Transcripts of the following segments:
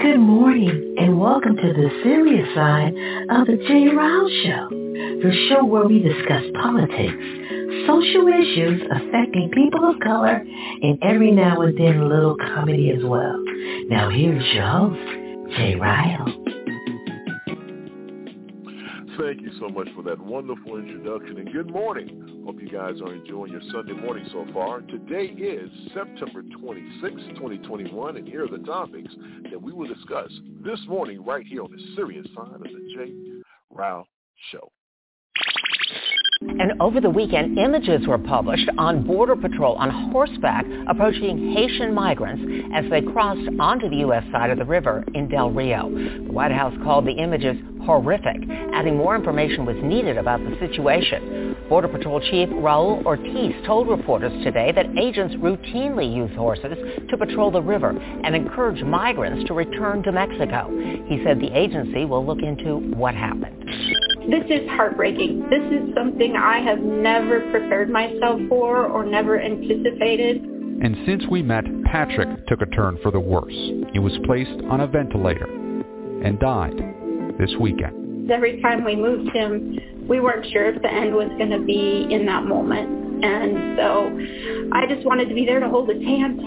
Good morning and welcome to the serious side of the Jay Ryle Show, the show where we discuss politics, social issues affecting people of color, and every now and then a little comedy as well. Now here's your host, Jay Ryle. Thank you so much for that wonderful introduction and good morning. Hope you guys are enjoying your Sunday morning so far. Today is September 26, 2021, and here are the topics that we will discuss this morning right here on the serious side of the J. Ryle Show. And over the weekend, images were published on Border Patrol on horseback approaching Haitian migrants as they crossed onto the U.S. side of the river in Del Rio. The White House called the images horrific, adding more information was needed about the situation. Border Patrol Chief Raul Ortiz told reporters today that agents routinely use horses to patrol the river and encourage migrants to return to Mexico. He said the agency will look into what happened. This is heartbreaking. This is something I have never prepared myself for or never anticipated. And since we met, Patrick took a turn for the worse. He was placed on a ventilator and died this weekend. Every time we moved him, we weren't sure if the end was going to be in that moment. And so I just wanted to be there to hold his hand.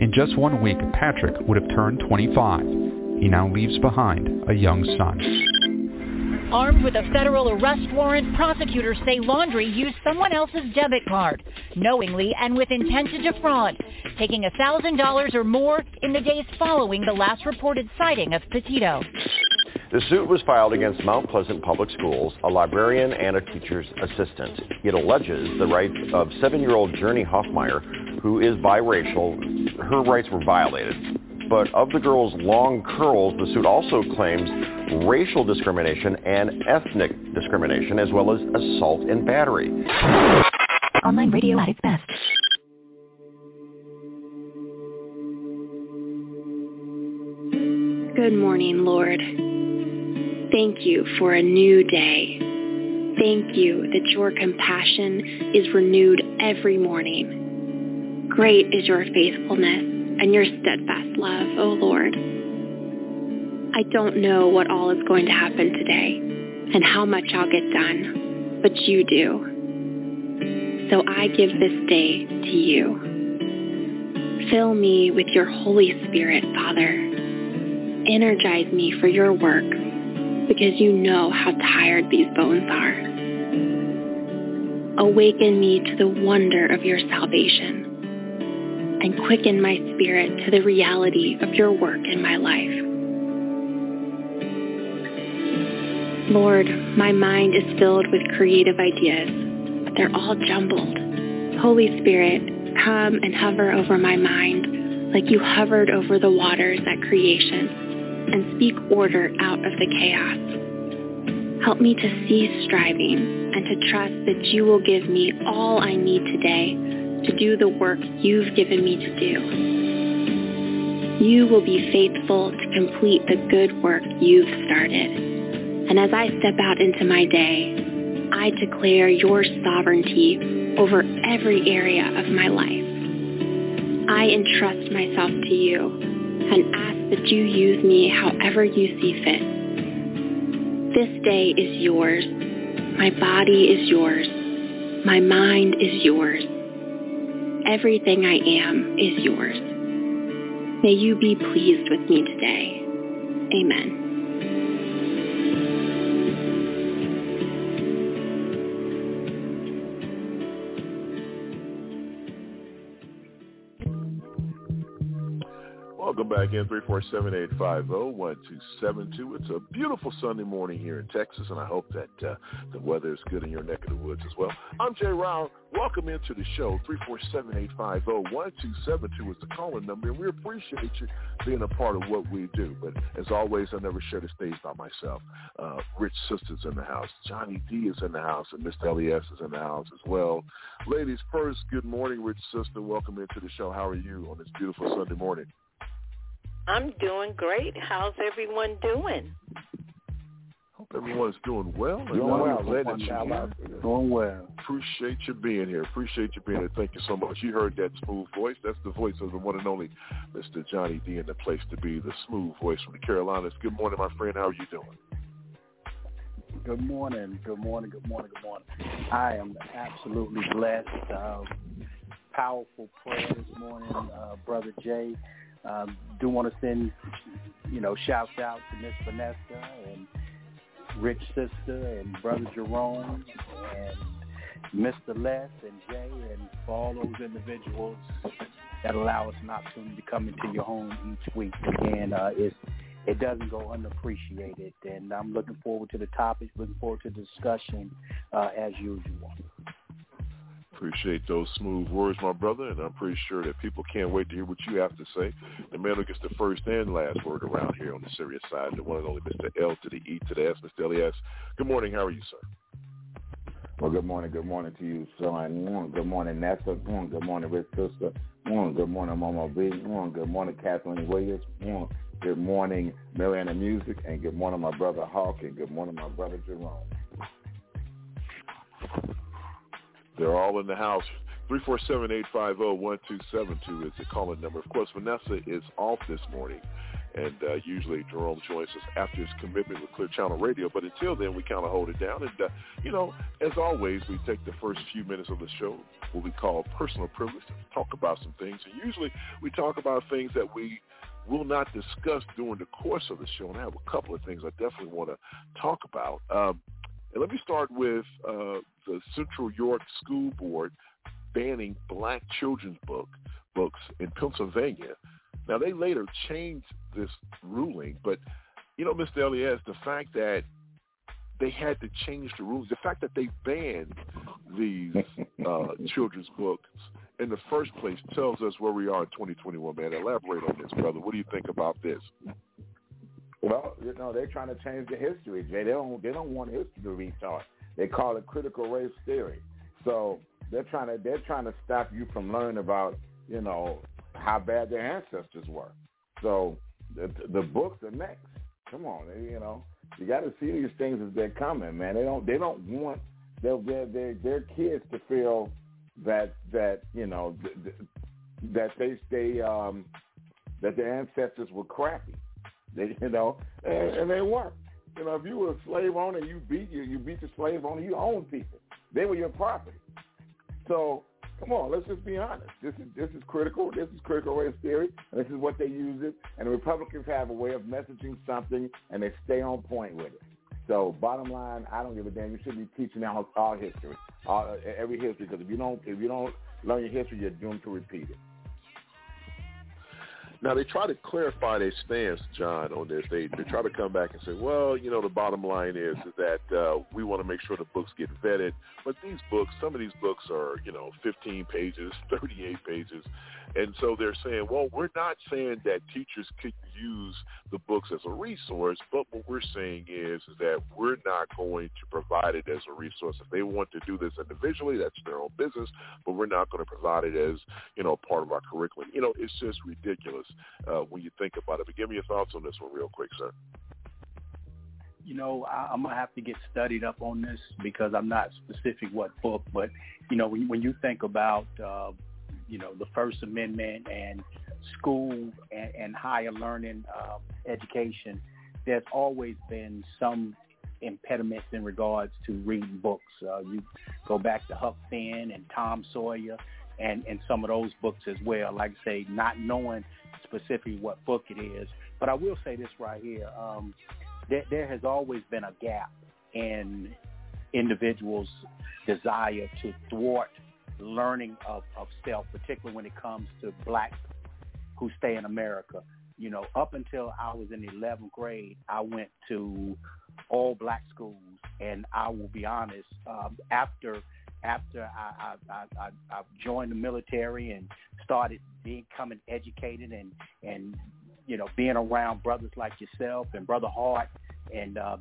In just one week, Patrick would have turned 25. He now leaves behind a young son. Armed with a federal arrest warrant, prosecutors say Laundrie used someone else's debit card, knowingly and with intent to defraud, taking $1,000 or more in the days following the last reported sighting of Petito. The suit was filed against Mount Pleasant Public Schools, a librarian and a teacher's assistant. It alleges the rights of seven-year-old Jurnee Hoffmeyer, who is biracial. Her rights were violated. But of the girl's long curls, the suit also claims racial discrimination and ethnic discrimination, as well as assault and battery. Online radio at its best. Good morning, Lord. Thank you for a new day. Thank you that your compassion is renewed every morning. Great is your faithfulness and your steadfast love, O Lord. I don't know what all is going to happen today and how much I'll get done, but you do. So I give this day to you. Fill me with your Holy Spirit, Father. Energize me for your work because you know how tired these bones are. Awaken me to the wonder of your salvation and quicken my spirit to the reality of your work in my life. Lord, my mind is filled with creative ideas, but they're all jumbled. Holy Spirit, come and hover over my mind like you hovered over the waters at creation and speak order out of the chaos. Help me to cease striving and to trust that you will give me all I need today to do the work you've given me to do. You will be faithful to complete the good work you've started. And as I step out into my day, I declare your sovereignty over every area of my life. I entrust myself to you and ask that you use me however you see fit. This day is yours. My body is yours. My mind is yours. Everything I am is yours. May you be pleased with me today. Amen. Back in 347-850-1272. It's a beautiful Sunday morning here in Texas, and I hope that uh, the weather is good in your neck of the woods as well. I'm Jay Ryle. Welcome into the show. 347-850-1272 is the calling number, and we appreciate you being a part of what we do. But as always, I never share the stage by myself. Uh, Rich Sister's in the house. Johnny D is in the house, and Mr. Elias is in the house as well. Ladies first, good morning, Rich Sister. Welcome into the show. How are you on this beautiful Sunday morning? I'm doing great. How's everyone doing? Hope everyone's doing well. Doing well. Glad that you're here. Doing well. Appreciate you being here. Appreciate you being here. Thank you so much. You heard that smooth voice. That's the voice of the one and only Mr. Johnny D in the place to be, the smooth voice from the Carolinas. Good morning, my friend. How are you doing? Good morning. Good morning. Good morning. Good morning. I am absolutely blessed. Uh, powerful prayer this morning, uh, Brother Jay. Um, do want to send, you know, shouts out to Miss Vanessa and Rich Sister and Brother Jerome and Mr. Les and Jay and for all those individuals that allow us an opportunity to come into your home each week. Again, uh, it's, it doesn't go unappreciated, and I'm looking forward to the topics, looking forward to the discussion uh, as usual. Appreciate those smooth words, my brother, and I'm pretty sure that people can't wait to hear what you have to say. The man who gets the first and last word around here on the serious side, the one and only Mr. L to the E to the S, Mr. Elias. Good morning. How are you, sir? Well, good morning. Good morning to you, son. Mm, good morning, Nessa. Mm, good morning, Rich Sister. Mm, good morning, Mama B. Good morning, Kathleen Williams. Good morning, Mariana Music. And good morning, my brother Hawk. And good morning, my brother Jerome. They're all in the house. 347-850-1272 is the calling number. Of course, Vanessa is off this morning, and uh, usually Jerome joins us after his commitment with Clear Channel Radio. But until then, we kind of hold it down. And, uh, you know, as always, we take the first few minutes of the show, what we call personal privilege, to talk about some things. And usually we talk about things that we will not discuss during the course of the show. And I have a couple of things I definitely want to talk about. Um, and let me start with uh, the Central York School Board banning black children's book books in Pennsylvania. Now they later changed this ruling, but you know, Mr. Elias, the fact that they had to change the rules, the fact that they banned these uh, children's books in the first place tells us where we are in 2021, man. Elaborate on this, brother. What do you think about this? Well, you know, they're trying to change the history, Jay. They don't they don't want history to retard. They call it critical race theory. So they're trying to they're trying to stop you from learning about, you know, how bad their ancestors were. So the the books are next. Come on, you know, you got to see these things as they're coming, man. They don't they don't want their their their, their kids to feel that that you know th- th- that they they um that their ancestors were crappy. They, you know, and, and they weren't. You know, if you were a slave owner, you beat you, you beat the slave owner. You owned people. They were your property. So come on, let's just be honest. This is this is critical. This is critical race theory. And this is what they use it. And the Republicans have a way of messaging something, and they stay on point with it. So bottom line, I don't give a damn. You should be teaching all, all history, all, every history, because if you don't if you don't learn your history, you're doomed to repeat it. Now they try to clarify their stance, John, on this. They they try to come back and say, well, you know, the bottom line is, is that uh, we want to make sure the books get vetted. But these books, some of these books are, you know, 15 pages, 38 pages, and so they're saying, well, we're not saying that teachers could use the books as a resource, but what we're saying is, is that we're not going to provide it as a resource. If they want to do this individually, that's their own business, but we're not going to provide it as, you know, part of our curriculum. You know, it's just ridiculous uh, when you think about it. But give me your thoughts on this one real quick, sir. You know, I, I'm gonna have to get studied up on this because I'm not specific what book, but you know, when, when you think about, uh, you know, the First Amendment and school and, and higher learning uh, education, there's always been some impediments in regards to reading books. Uh, you go back to Huck Finn and Tom Sawyer and, and some of those books as well. Like I say, not knowing specifically what book it is. But I will say this right here. Um, there, there has always been a gap in individuals' desire to thwart learning of, of self, particularly when it comes to black who stay in America. You know, up until I was in 11th grade, I went to all black schools, and I will be honest, um, after after I, I, I, I joined the military and started becoming educated and and you know being around brothers like yourself and brother Hart and um,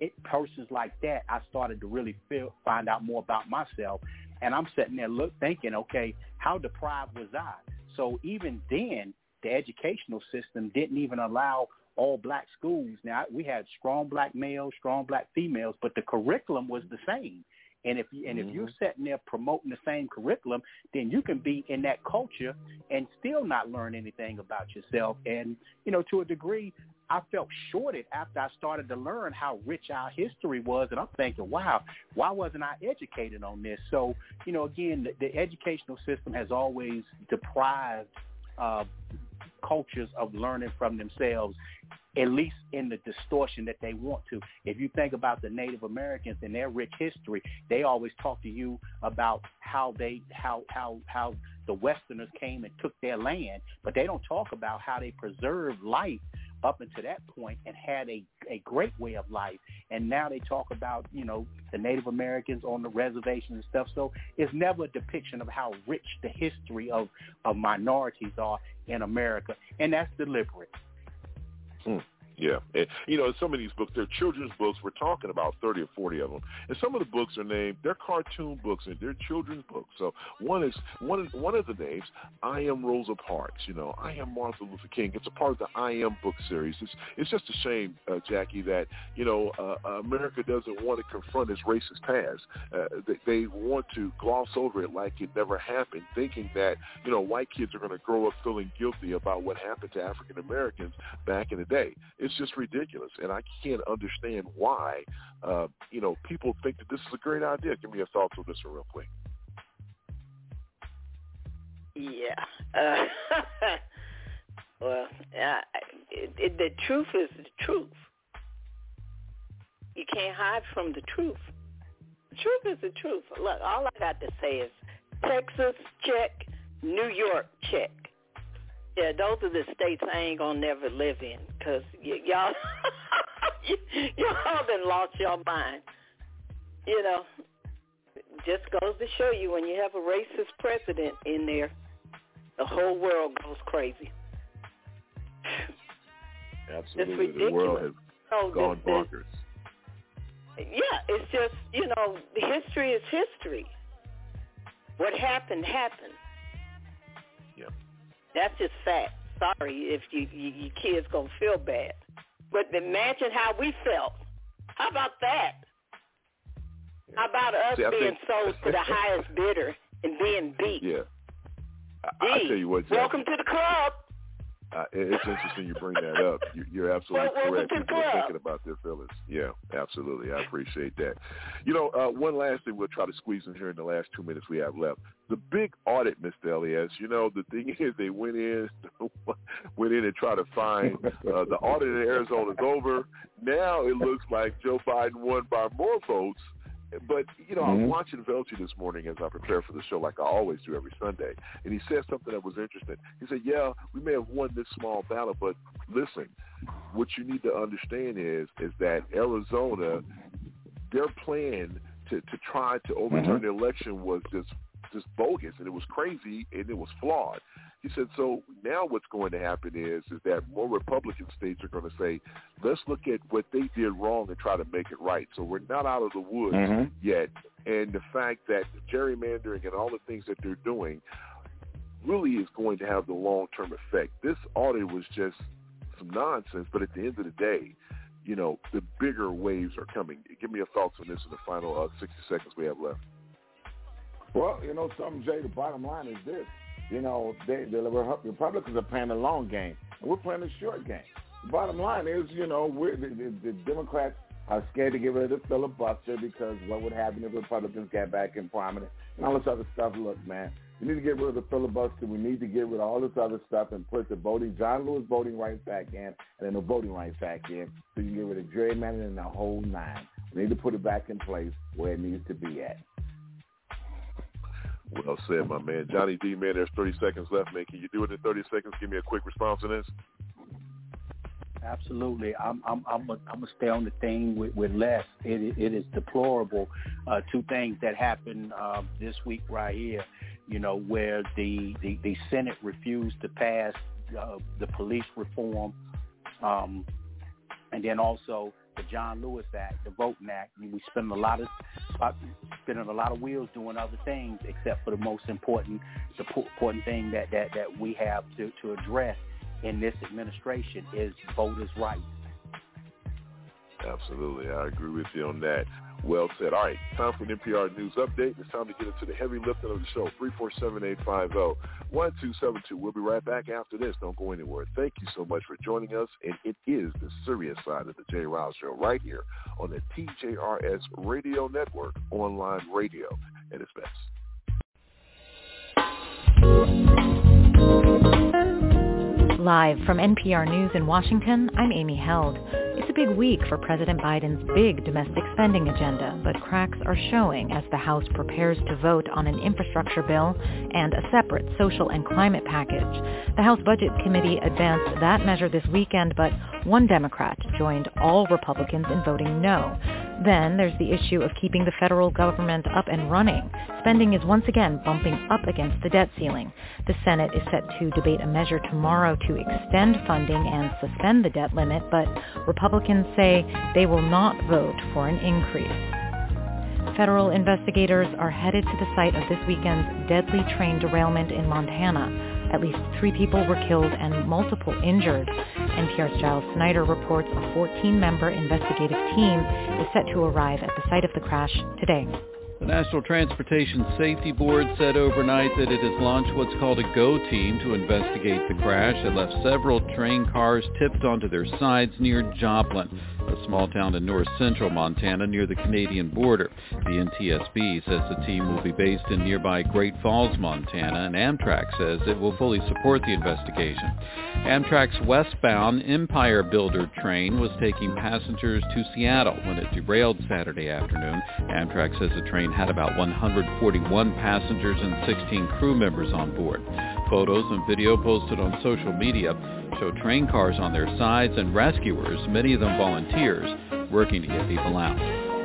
it, persons like that, I started to really feel find out more about myself. And I'm sitting there look thinking, okay, how deprived was I? So even then, the educational system didn't even allow all black schools. Now we had strong black males, strong black females, but the curriculum was the same. And if you, and if you're Mm-hmm. sitting there promoting the same curriculum, then you can be in that culture and still not learn anything about yourself. And you know, to a degree, I felt shorted after I started to learn how rich our history was, and I'm thinking, wow, why wasn't I educated on this? So, you know, again, the, the educational system has always deprived uh, cultures of learning from themselves at least in the distortion that they want to. If you think about the Native Americans and their rich history, they always talk to you about how they how how how the Westerners came and took their land, but they don't talk about how they preserved life up until that point and had a, a great way of life. And now they talk about, you know, the Native Americans on the reservation and stuff. So it's never a depiction of how rich the history of, of minorities are in America. And that's deliberate. Hmm. Yeah, and you know, some of these books, they're children's books. We're talking about thirty or forty of them, and some of the books are named they're cartoon books and they're children's books. So one is one one of the names, I am Rosa Parks. You know, I am Martin Luther King. It's a part of the I Am book series. It's it's just a shame, uh, Jackie, that you know uh, America doesn't want to confront its racist past. Uh, they, they want to gloss over it like it never happened, thinking that you know white kids are going to grow up feeling guilty about what happened to African Americans back in the day. It's just ridiculous, and I can't understand why. Uh, you know, people think that this is a great idea. Give me your thoughts on this real quick. Yeah. Uh, well, uh, it, it, the truth is the truth. You can't hide from the truth. The truth is the truth. Look, all I got to say is Texas check, New York check. Yeah, those are the states I ain't gonna never live in because y- y'all, y- y'all done lost your mind. You know, just goes to show you when you have a racist president in there, the whole world goes crazy. Absolutely, It's the world has ridiculous. Oh, gone this- bonkers. Yeah, it's just you know, history is history. What happened happened. That's just fact. Sorry if you, you your kids gonna feel bad, but imagine how we felt. How about that? How about us See, being think- sold to the highest bidder and being beat? Yeah. I, I tell you what, Jackie, Welcome to the club. Uh, it's interesting you bring that up. You, you're absolutely correct. People are thinking about their feelings. Yeah, absolutely. I appreciate that. You know, uh, one last thing we'll try to squeeze in here in the last two minutes we have left. The big audit, Mr. Elias. You know, the thing is, they went in, went in and tried to find uh, the audit in Arizona is over. Now it looks like Joe Biden won by more votes. But you know, I Mhm. was watching Velshi this morning as I prepare for the show, like I always do every Sunday, and he said something that was interesting. He said, "Yeah, we may have won this small battle, but listen, what you need to understand is is that Arizona, their plan to to try to overturn the election was just just bogus, and it was crazy, and it was flawed." He said, "So now what's going to happen is is that more Republican states are going to say, let's look at what they did wrong and try to make it right. So we're not out of the woods Mhm. yet, and the fact that gerrymandering and all the things that they're doing really is going to have the long-term effect. This audit was just some nonsense, but at the end of the day, you know, the bigger waves are coming. Give me your thoughts on this in the final uh, 60 seconds we have left. Well, you know something, Jay. The bottom line is this: you know, they, the Republicans are playing the long game, and we're playing the short game. The bottom line is, you know, we're, the, the, the Democrats are scared to get rid of the filibuster because what would happen if Republicans got back in prominence and all this other stuff. Look, man, we need to get rid of the filibuster. We need to get rid of all this other stuff and put the voting, John Lewis voting rights back in, and then the voting rights back in, so you can get rid of gerrymandering and the whole nine. We need to put it back in place where it needs to be at. Well said, my man. Johnny D, man, there's 30 seconds left, man. Can you do it in 30 seconds? Give me a quick response on this. Absolutely, I'm I'm I'm gonna, stay on the theme with, with. It it is deplorable. Uh, two things that happened uh, this week right here, you know, where the the, the Senate refused to pass uh, the police reform, um, and then also the John Lewis Act, the Voting Act. I mean, we spend a lot of spending a lot of wheels doing other things, except for the most important the important thing that that that we have to to address in this administration is voters' rights. Absolutely. I agree with you on that. Well said. All right, time for an NPR News Update. It's time to get into the heavy lifting of the show. 347-850-1272. We'll be right back after this. Don't go anywhere. Thank you so much for joining us. And it is the serious side of the Jay Rouse Show right here on the TJRS Radio Network, online radio at its best. Live from NPR News in Washington, I'm Amy Held. Big week for President Biden's big domestic spending agenda, but cracks are showing as the House prepares to vote on an infrastructure bill and a separate social and climate package. The House Budget Committee advanced that measure this weekend, but one Democrat joined all Republicans in voting no. Then there's the issue of keeping the federal government up and running. Spending is once again bumping up against the debt ceiling. The Senate is set to debate a measure tomorrow to extend funding and suspend the debt limit, but Republicans say they will not vote for an increase. Federal investigators are headed to the site of this weekend's deadly train derailment in Montana. At least three people were killed and multiple injured. NPR's Giles Snyder reports a 14-member investigative team is set to arrive at the site of the crash today. The National Transportation Safety Board said overnight that it has launched what's called a GO team to investigate the crash that left several train cars tipped onto their sides near Joplin a small town in north central Montana near the Canadian border. The NTSB says the team will be based in nearby Great Falls, Montana, and Amtrak says it will fully support the investigation. Amtrak's westbound Empire Builder train was taking passengers to Seattle when it derailed Saturday afternoon. Amtrak says the train had about 141 passengers and 16 crew members on board. Photos and video posted on social media show train cars on their sides and rescuers, many of them volunteers, working to get people out.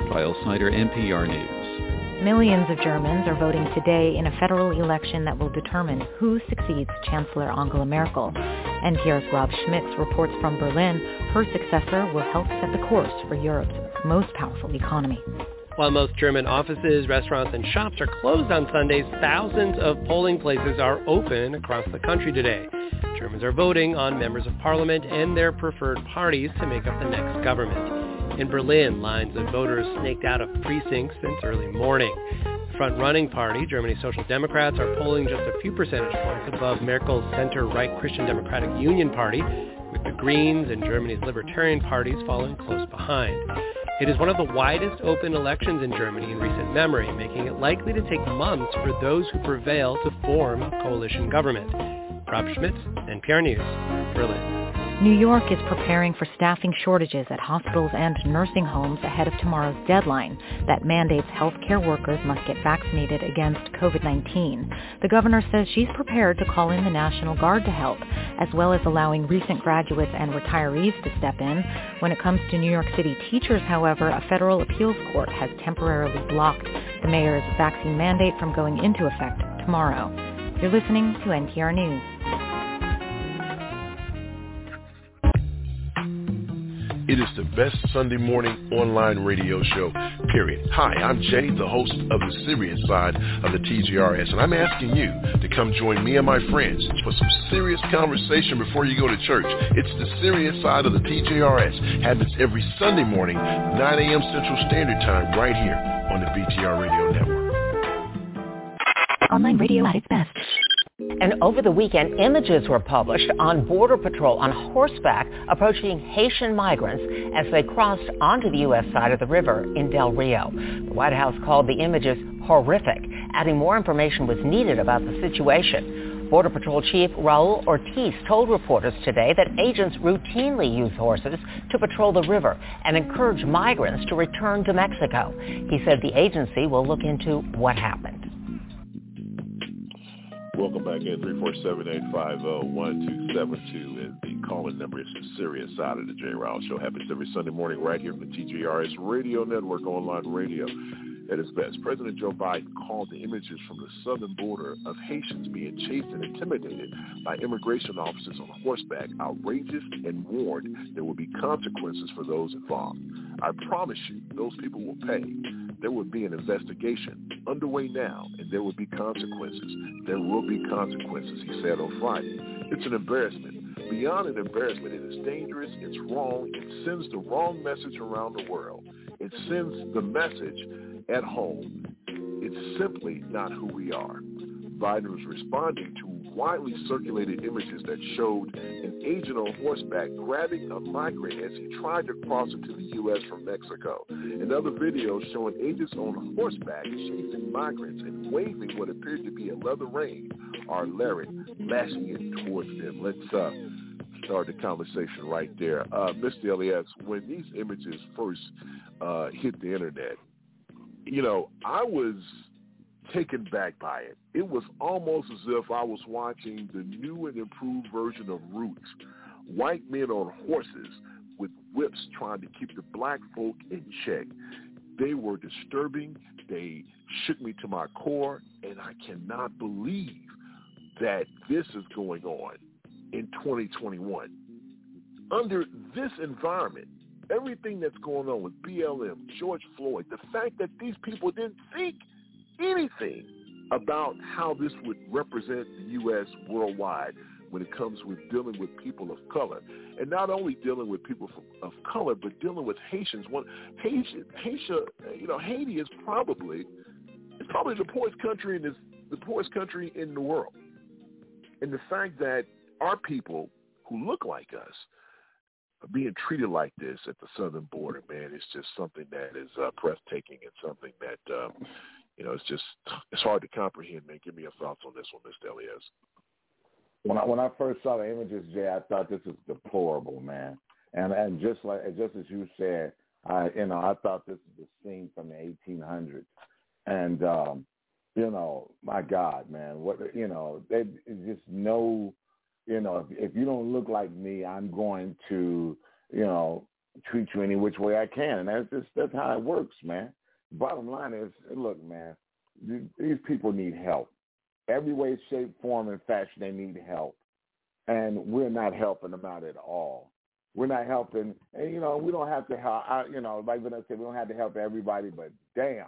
Giles Snyder, NPR News. Millions of Germans are voting today in a federal election that will determine who succeeds Chancellor Angela Merkel. NPR's Rob Schmitz reports from Berlin her successor will help set the course for Europe's most powerful economy. While most German offices, restaurants, and shops are closed on Sundays, thousands of polling places are open across the country today. Germans are voting on members of parliament and their preferred parties to make up the next government. In Berlin, lines of voters snaked out of precincts since early morning. The front-running party, Germany's Social Democrats, are polling just a few percentage points above Merkel's center-right Christian Democratic Union Party, the Greens and Germany's Libertarian parties following close behind. It is one of the widest open elections in Germany in recent memory, making it likely to take months for those who prevail to form a coalition government. Rob Schmitz, NPR News, Berlin. New York is preparing for staffing shortages at hospitals and nursing homes ahead of tomorrow's deadline that mandates healthcare workers must get vaccinated against COVID-19. The governor says she's prepared to call in the National Guard to help, as well as allowing recent graduates and retirees to step in. When it comes to New York City teachers, however, a federal appeals court has temporarily blocked the mayor's vaccine mandate from going into effect tomorrow. You're listening to NPR News. It is the best Sunday morning online radio show, period. Hi, I'm Jay, the host of the serious side of the TJRS, and I'm asking you to come join me and my friends for some serious conversation before you go to church. It's the serious side of the TJRS. Happens every Sunday morning, 9 a.m. Central Standard Time, right here on the BTR Radio Network. Online radio at its best. And over the weekend, images were published on Border Patrol on horseback approaching Haitian migrants as they crossed onto the U.S. side of the river in Del Rio. The White House called the images horrific, adding more information was needed about the situation. Border Patrol Chief Raul Ortiz told reporters today that agents routinely use horses to patrol the river and encourage migrants to return to Mexico. He said the agency will look into what happened. Welcome back in. 347-850-1272 is the calling number. It's the serious side of the J. Rouse Show. Happens every Sunday morning right here on the TJRS Radio Network, online radio at its best. President Joe Biden called the images from the southern border of Haitians being chased and intimidated by immigration officers on horseback outrageous and warned there will be consequences for those involved. I promise you, those people will pay. There will be an investigation underway now, and there will be consequences. There will be consequences, he said on Friday. It's an embarrassment. Beyond an embarrassment, it is dangerous, it's wrong, it sends the wrong message around the world. It sends the message at home. It's simply not who we are. Biden was responding to widely circulated images that showed an agent on horseback grabbing a migrant as he tried to cross into the U.S. from Mexico. And other videos showing agents on horseback chasing migrants and waving what appeared to be a leather rein are Larry lashing it towards them. Let's uh, start the conversation right there. Uh, Mr. Elias, when these images first uh, hit the internet, you know, I was taken back by it. It was almost as if I was watching the new and improved version of Roots. White men on horses with whips trying to keep the black folk in check. They were disturbing. They shook me to my core, and I cannot believe that this is going on in 2021. Under this environment, everything that's going on with BLM, George Floyd, the fact that these people didn't think anything about how this would represent the U.S. worldwide when it comes with dealing with people of color, and not only dealing with people of color, but dealing with Haitians. One Haitian, Haitian, you know, Haiti is probably it's probably the poorest country in this, the poorest country in the world, and the fact that our people who look like us being treated like this at the southern border, man, is just something that is uh, breathtaking and something that um, you know it's just it's hard to comprehend. Man, give me your thoughts on this one, Mr. Elias. When I when I first saw the images, Jay, I thought this was deplorable, man. And and just like just as you said, I you know I thought this was a scene from the 1800s, and um, you know my God, man, what you know they just no you know, if, if you don't look like me, I'm going to, you know, treat you any which way I can. And that's just that's how it works, man. Bottom line is, look, man, these people need help. Every way, shape, form, and fashion, they need help. And we're not helping them out at all. We're not helping, and you know, we don't have to help. I, you know, like Vanessa said, we don't have to help everybody, but damn,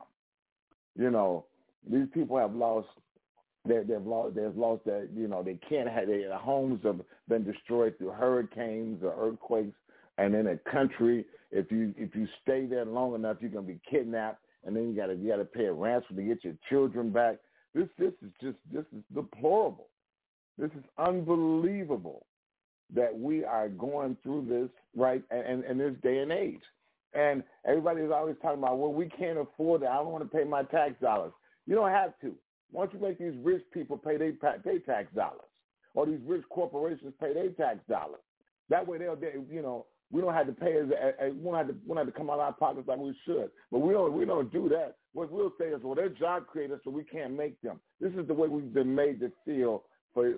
you know, these people have lost they, they've lost. They've lost their. You know, they can't have. Their homes have been destroyed through hurricanes or earthquakes. And in a country, if you if you stay there long enough, you're gonna be kidnapped, and then you gotta you gotta pay a ransom to get your children back. This this is just this is deplorable. This is unbelievable that we are going through this right and in this day and age. And everybody's always talking about, well, we can't afford it. I don't want to pay my tax dollars. You don't have to. Why don't you make these rich people pay their pay tax dollars, or these rich corporations pay their tax dollars? That way they'll, they, you know, we don't have to pay as, we don't have to we don't have to come out of our pockets like we should. But we don't we don't do that. What we'll say is, well, they're job creators, so we can't make them. This is the way we've been made to feel for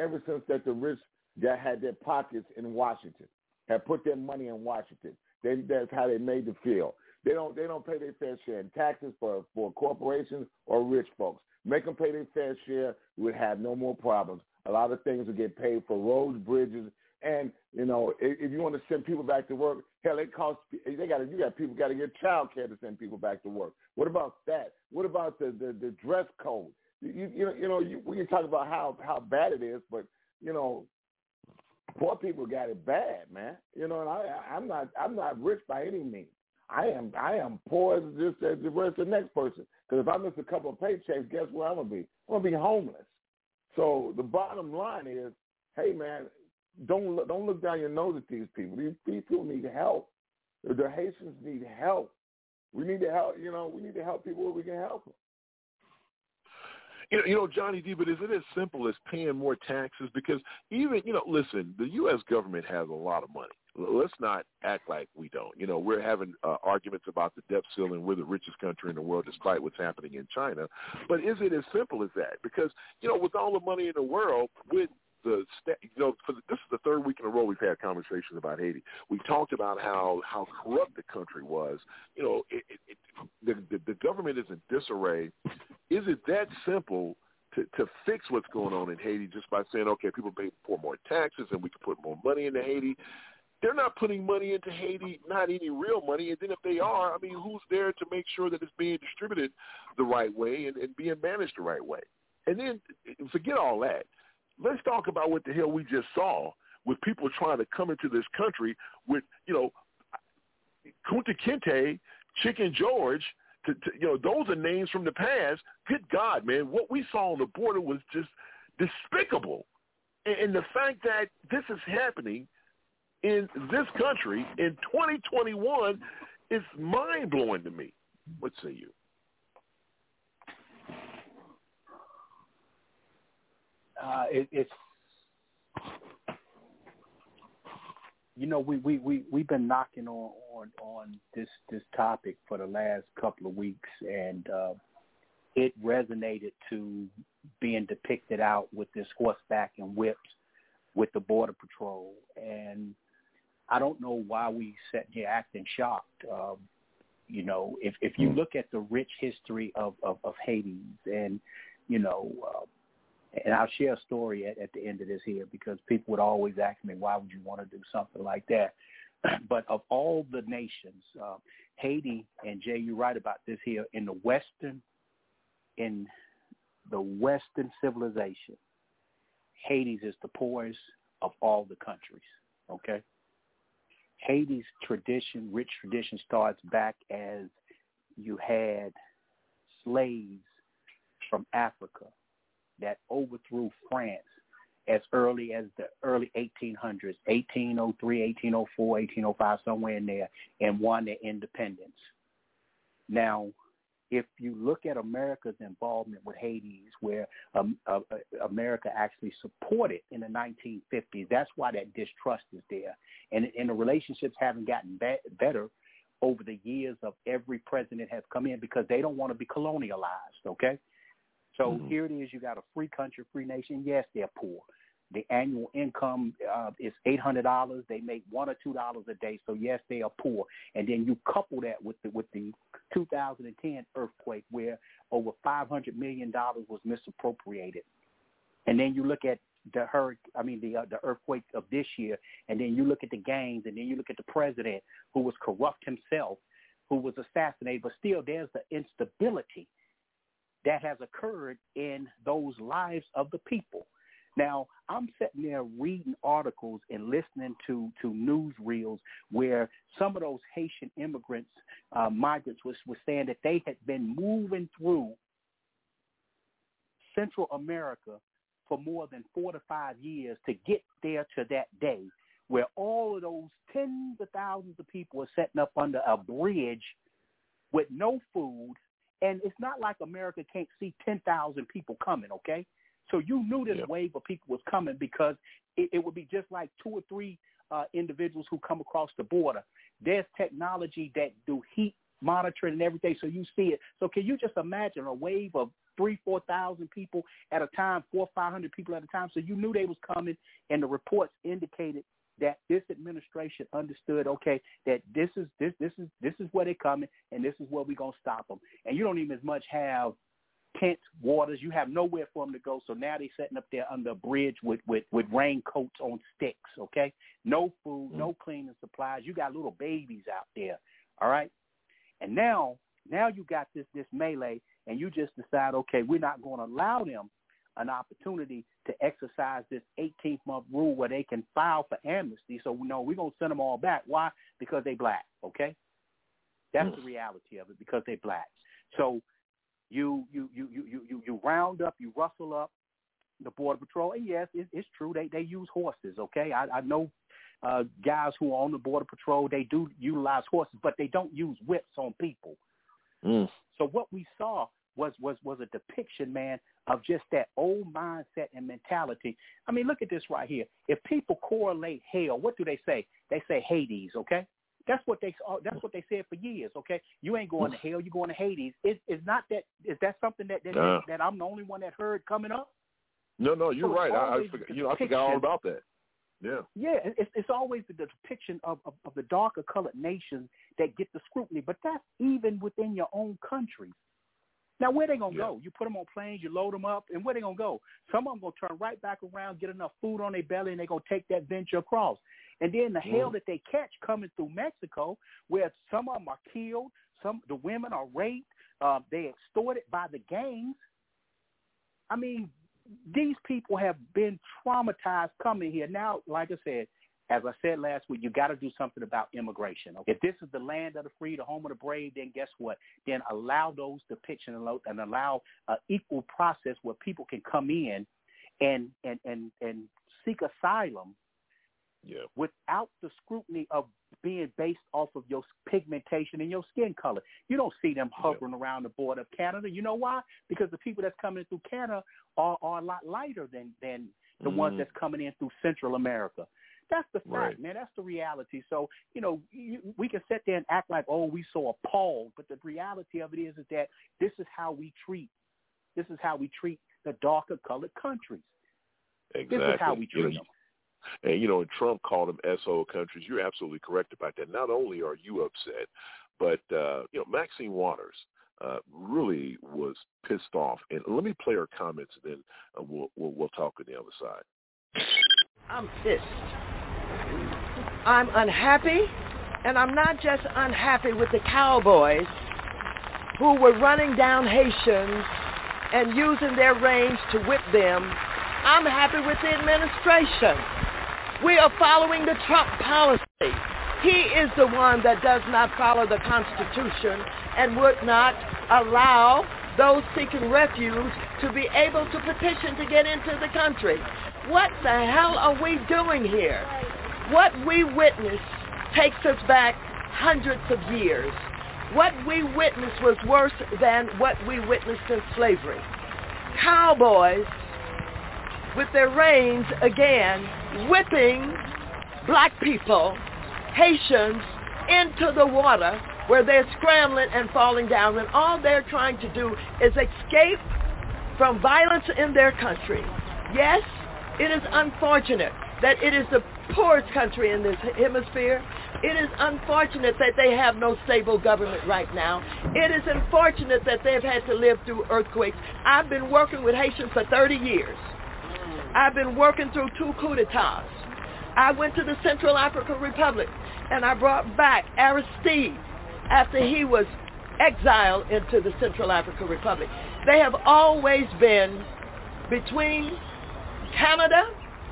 ever since that the rich that had their pockets in Washington, had put their money in Washington. They, that's how they made to feel. They don't they don't pay their fair share in taxes for for corporations or rich folks. Make them pay their fair share. We would have no more problems. A lot of things would get paid for roads, bridges, and you know, if, if you want to send people back to work, hell, it costs. They got. You got people got to get child care to send people back to work. What about that? What about the the, the dress code? You, you know, you know, you, we can talk about how how bad it is, but you know, poor people got it bad, man. You know, and I I'm not I'm not rich by any means. I am I am poor as just as the rest of the next person. Because if I miss a couple of paychecks, guess where I'm gonna be? I'm gonna be homeless. So the bottom line is, hey man, don't look, don't look down your nose at these people. These, people need help. The Haitians need help. We need to help. You know, we need to help people where we can help them. You know, you know, Johnny D, but is it as simple as paying more taxes? Because even, you know, listen, the U.S. government has a lot of money. Let's not act like we don't. You know, we're having uh, arguments about the debt ceiling. We're the richest country in the world, despite what's happening in China. But is it as simple as that? Because you know, with all the money in the world, with the you know for the, this is the third week in a row we've had conversations about Haiti. We talked about how how corrupt the country was. You know, it, it, it, the, the the government is in disarray. Is it that simple? To, to fix what's going on in Haiti just by saying, okay, people pay pour more taxes and we can put more money into Haiti they're not putting money into Haiti, not any real money. And then if they are, I mean, who's there to make sure that it's being distributed the right way and, and being managed the right way? And then forget all that let's talk about what the hell we just saw with people trying to come into this country with, you know, Kunta Kinte, Chicken George, to, to, you know, those are names from the past. Good God, man, what we saw on the border was just despicable. And, and the fact that this is happening in this country in 2021 is mind-blowing to me. What say you? Uh, it, it's you know we we we we've been knocking on on on this this topic for the last couple of weeks and uh it resonated to being depicted out with this horseback and whips with the border patrol. And I don't know why we sat here acting shocked. Um you know if if you look at the rich history of of, of Haiti and you know uh, and I'll share a story at, at the end of this here because people would always ask me, why would you want to do something like that? but of all the nations, uh, Haiti, and Jay, you're right about this here, in the Western, in the Western civilization, Haiti's is the poorest of all the countries, okay? Haiti's tradition, rich tradition, starts back as you had slaves from Africa that overthrew France as early as the early 1800s, 1803, 1804, 1805, somewhere in there, and won their independence. Now, if you look at America's involvement with Haiti, where um, uh, uh, America actually supported in the 1950s, that's why that distrust is there. And, and the relationships haven't gotten be- better over the years of every president has come in because they don't want to be colonialized, okay? So mm-hmm. here it is. You got a free country, free nation. Yes, they're poor. The annual income uh, is eight hundred dollars. They make one or two dollars a day. So yes, they are poor. And then you couple that with the with the 2010 earthquake, where over 500 million dollars was misappropriated. And then you look at the hurricane, I mean the uh, the earthquake of this year, and then you look at the gains, and then you look at the president who was corrupt himself, who was assassinated, but still there's the instability that has occurred in those lives of the people. Now, I'm sitting there reading articles and listening to, to newsreels where some of those Haitian immigrants, uh, migrants, was, was saying that they had been moving through Central America for more than four to five years to get there to that day where all of those tens of thousands of people are setting up under a bridge with no food, and it's not like America can't see 10,000 people coming, okay? So you knew this yep. wave of people was coming because it, it would be just like two or three uh, individuals who come across the border. There's technology that do heat monitoring and everything, so you see it. So can you just imagine a wave of three, four thousand people at a time, four, five hundred people at a time? So you knew they was coming, and the reports indicated that this administration understood, okay, that this is this this is this is where they're coming, and this is where we're gonna stop them. And you don't even as much have tent waters. You have nowhere for them to go. So now they're setting up there under a bridge with with with raincoats on sticks. Okay, no food, mm-hmm. no cleaning supplies. You got little babies out there. All right, and now now you got this this melee, and you just decide, okay, we're not going to allow them an opportunity to exercise this 18th month rule where they can file for amnesty. So no, we're gonna send them all back. Why? Because they black. Okay, that's the reality of it. Because they black. So you you you you you you round up, you rustle up the border patrol. And yes, it, it's true they they use horses. Okay, I, I know uh, guys who are on the border patrol. They do utilize horses, but they don't use whips on people. Mm. So what we saw was was was a depiction, man, of just that old mindset and mentality. I mean, look at this right here. If people correlate hell, what do they say? They say Hades, okay? That's what they uh, that's what they said for years. Okay, you ain't going to hell, you're going to Hades. Is is not that is that something that that, Nah. that I'm the only one that heard coming up? No, no, you're So right. I, I forgot, you know, I forgot all about that. Yeah. Yeah, it's it's always the depiction of, of of the darker colored nations that get the scrutiny, but that's even within your own country. Now, where they gonna go? You put them on planes, you load them up, and where they gonna go? Some of them gonna turn right back around, get enough food on their belly, and they gonna take that venture across. And then the hell Mm. that they catch coming through Mexico, where some of them are killed, some the women are raped, uh, they extorted by the gangs. I mean, these people have been traumatized coming here. Now, like I said, as I said last week, you got to do something about immigration. If this is the land of the free, the home of the brave, then guess what? Then allow those depictions and allow- and allow an equal process where people can come in and and and and seek asylum Yeah. without the scrutiny of being based off of your pigmentation and your skin color. You don't see them hovering around the border of Canada. You know why? Because the people that's coming through Canada are, are a lot lighter than than the ones Mhm. that's coming in through Central America. That's the fact, Right. man. That's the reality. So, you know, you, we can sit there and act like, oh, we so appalled, but the reality of it is, is that this is how we treat, this is how we treat the darker colored countries. Exactly. This is how we You treat know, them. And you know, and Trump called them SO countries. You're absolutely correct about that. Not only are you upset, but uh, you know, Maxine Waters uh, really was pissed off. And let me play her comments, and then uh, we'll, we'll we'll talk on the other side. I'm pissed. I'm unhappy, and I'm not just unhappy with the cowboys who were running down Haitians and using their reins to whip them. I'm happy with the administration. We are following the Trump policy. He is the one that does not follow the Constitution and would not allow those seeking refuge to be able to petition to get into the country. What the hell are we doing here? What we witnessed takes us back hundreds of years. What we witnessed was worse than what we witnessed in slavery. Cowboys with their reins again whipping black people, Haitians, into the water where they're scrambling and falling down when all they're trying to do is escape from violence in their country. Yes, it is unfortunate that it is the poorest country in this hemisphere. It is unfortunate that they have no stable government right now. It is unfortunate that they've had to live through earthquakes. I've been working with Haitians for 30 years. I've been working through two coups d'etats. I went to the Central African Republic and I brought back Aristide after he was exiled into the Central African Republic. They have always been between Canada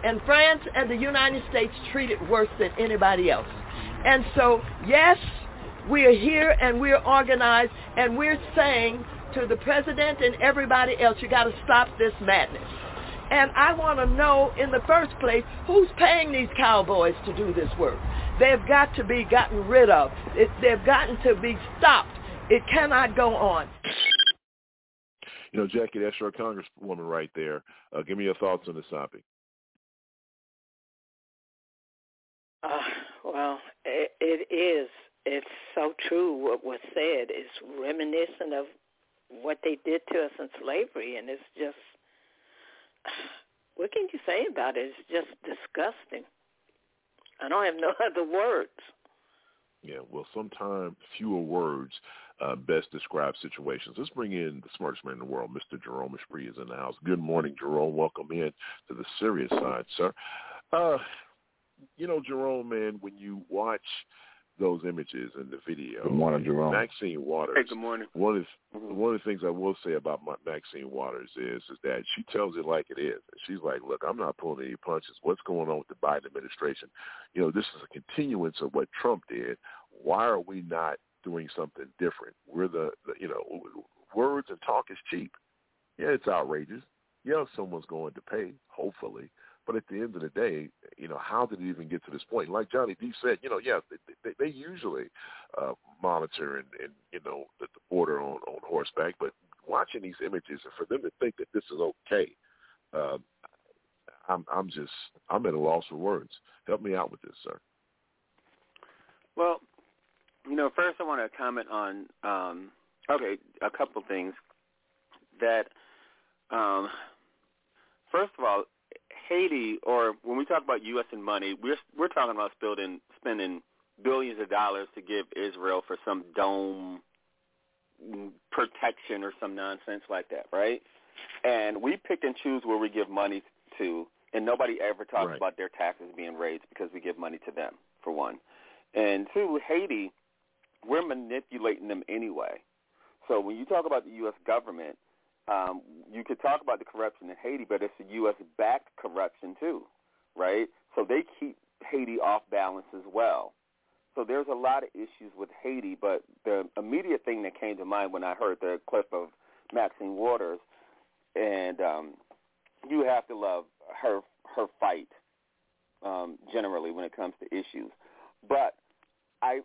and France and the United States treated worse than anybody else. And so, yes, we are here and we're organized and we're saying to the president and everybody else, you got to stop this madness. And I want to know in the first place, who's paying these cowboys to do this work? They've got to be gotten rid of. It, they've gotten to be stopped. It cannot go on. You know, Jackie, that's your congresswoman right there. Uh, give me your thoughts on this topic. Uh, well, it, it is. It's so true what was said. It's reminiscent of what they did to us in slavery, and it's just what can you say about it? It's just disgusting. I don't have no other words. Yeah, well, sometimes fewer words uh, best describe situations. Let's bring in the smartest man in the world, Mr. Jerome Esprit is in the house. Good morning, Jerome. Welcome in to the serious side, sir. Uh, you know, Jerome, man, when you watch those images in the video, Good morning, Jerome. Maxine Waters. Hey, good morning. One of mm-hmm. one of the things I will say about Ma- Maxine Waters is is that she tells it like it is. She's like, "Look, I'm not pulling any punches. What's going on with the Biden administration? You know, this is a continuance of what Trump did. Why are we not doing something different? We're the, the you know, words and talk is cheap. Yeah, it's outrageous. Yeah, someone's going to pay, hopefully. But at the end of the day, you know, how did it even get to this point? Like Johnny D said, you know, yeah, they, they, they usually uh, monitor and, and you know the, the border on on horseback, but watching these images and for them to think that this is okay, uh, I'm I'm just I'm at a loss for words. Help me out with this, sir. Well, you know, first I want to comment on um, okay a couple things that um, first of all, Haiti, or when we talk about U.S. and money, we're we're talking about spending spending billions of dollars to give Israel for some dome protection or some nonsense like that, right? And we pick and choose where we give money to, and nobody ever talks Right. about their taxes being raised because we give money to them, for one. And two, Haiti, we're manipulating them anyway. So when you talk about the U.S. government, um, you could talk about the corruption in Haiti, but it's a U.S.-backed corruption too, right? So they keep Haiti off balance as well. So there's a lot of issues with Haiti, but the immediate thing that came to mind when I heard the clip of Maxine Waters, and um, you have to love her her fight um, generally when it comes to issues. But I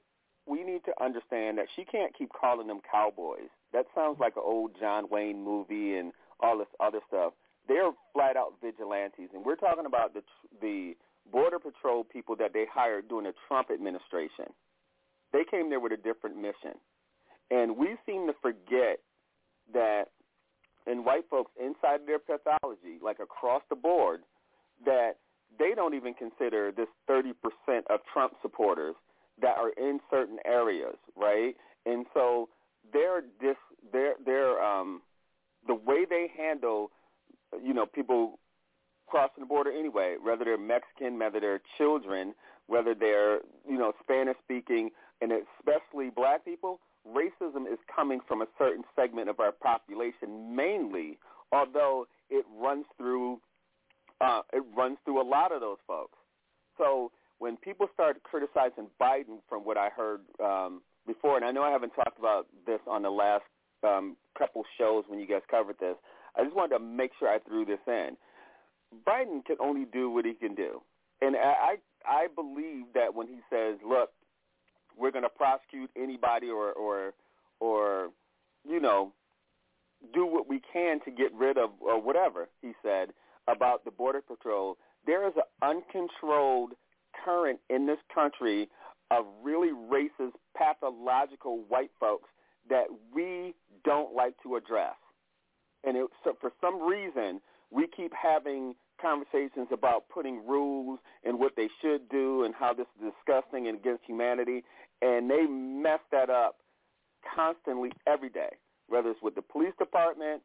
we need to understand that she can't keep calling them cowboys. That sounds like an old John Wayne movie and all this other stuff. They're flat out vigilantes, and we're talking about the the border patrol people that they hired during the Trump administration. They came there with a different mission, and we seem to forget that in white folks inside of their pathology, like across the board, that they don't even consider this 30% of Trump supporters that are in certain areas, right? And so they're dis they're they're um the way they handle you know people crossing the border anyway, whether they're Mexican, whether they're children, whether they're you know Spanish speaking, and especially black people, racism is coming from a certain segment of our population mainly, although it runs through uh, it runs through a lot of those folks. So when people start criticizing Biden, from what I heard um, before, and I know I haven't talked about this on the last um, couple shows when you guys covered this, I just wanted to make sure I threw this in. Biden can only do what he can do, and I I believe that when he says, "Look, we're going to prosecute anybody or or or you know do what we can to get rid of or whatever," he said about the border patrol. There is an uncontrolled current in this country of really racist, pathological white folks that we don't like to address. And it, so for some reason, we keep having conversations about putting rules and what they should do and how this is disgusting and against humanity, and they mess that up constantly every day, whether it's with the police department,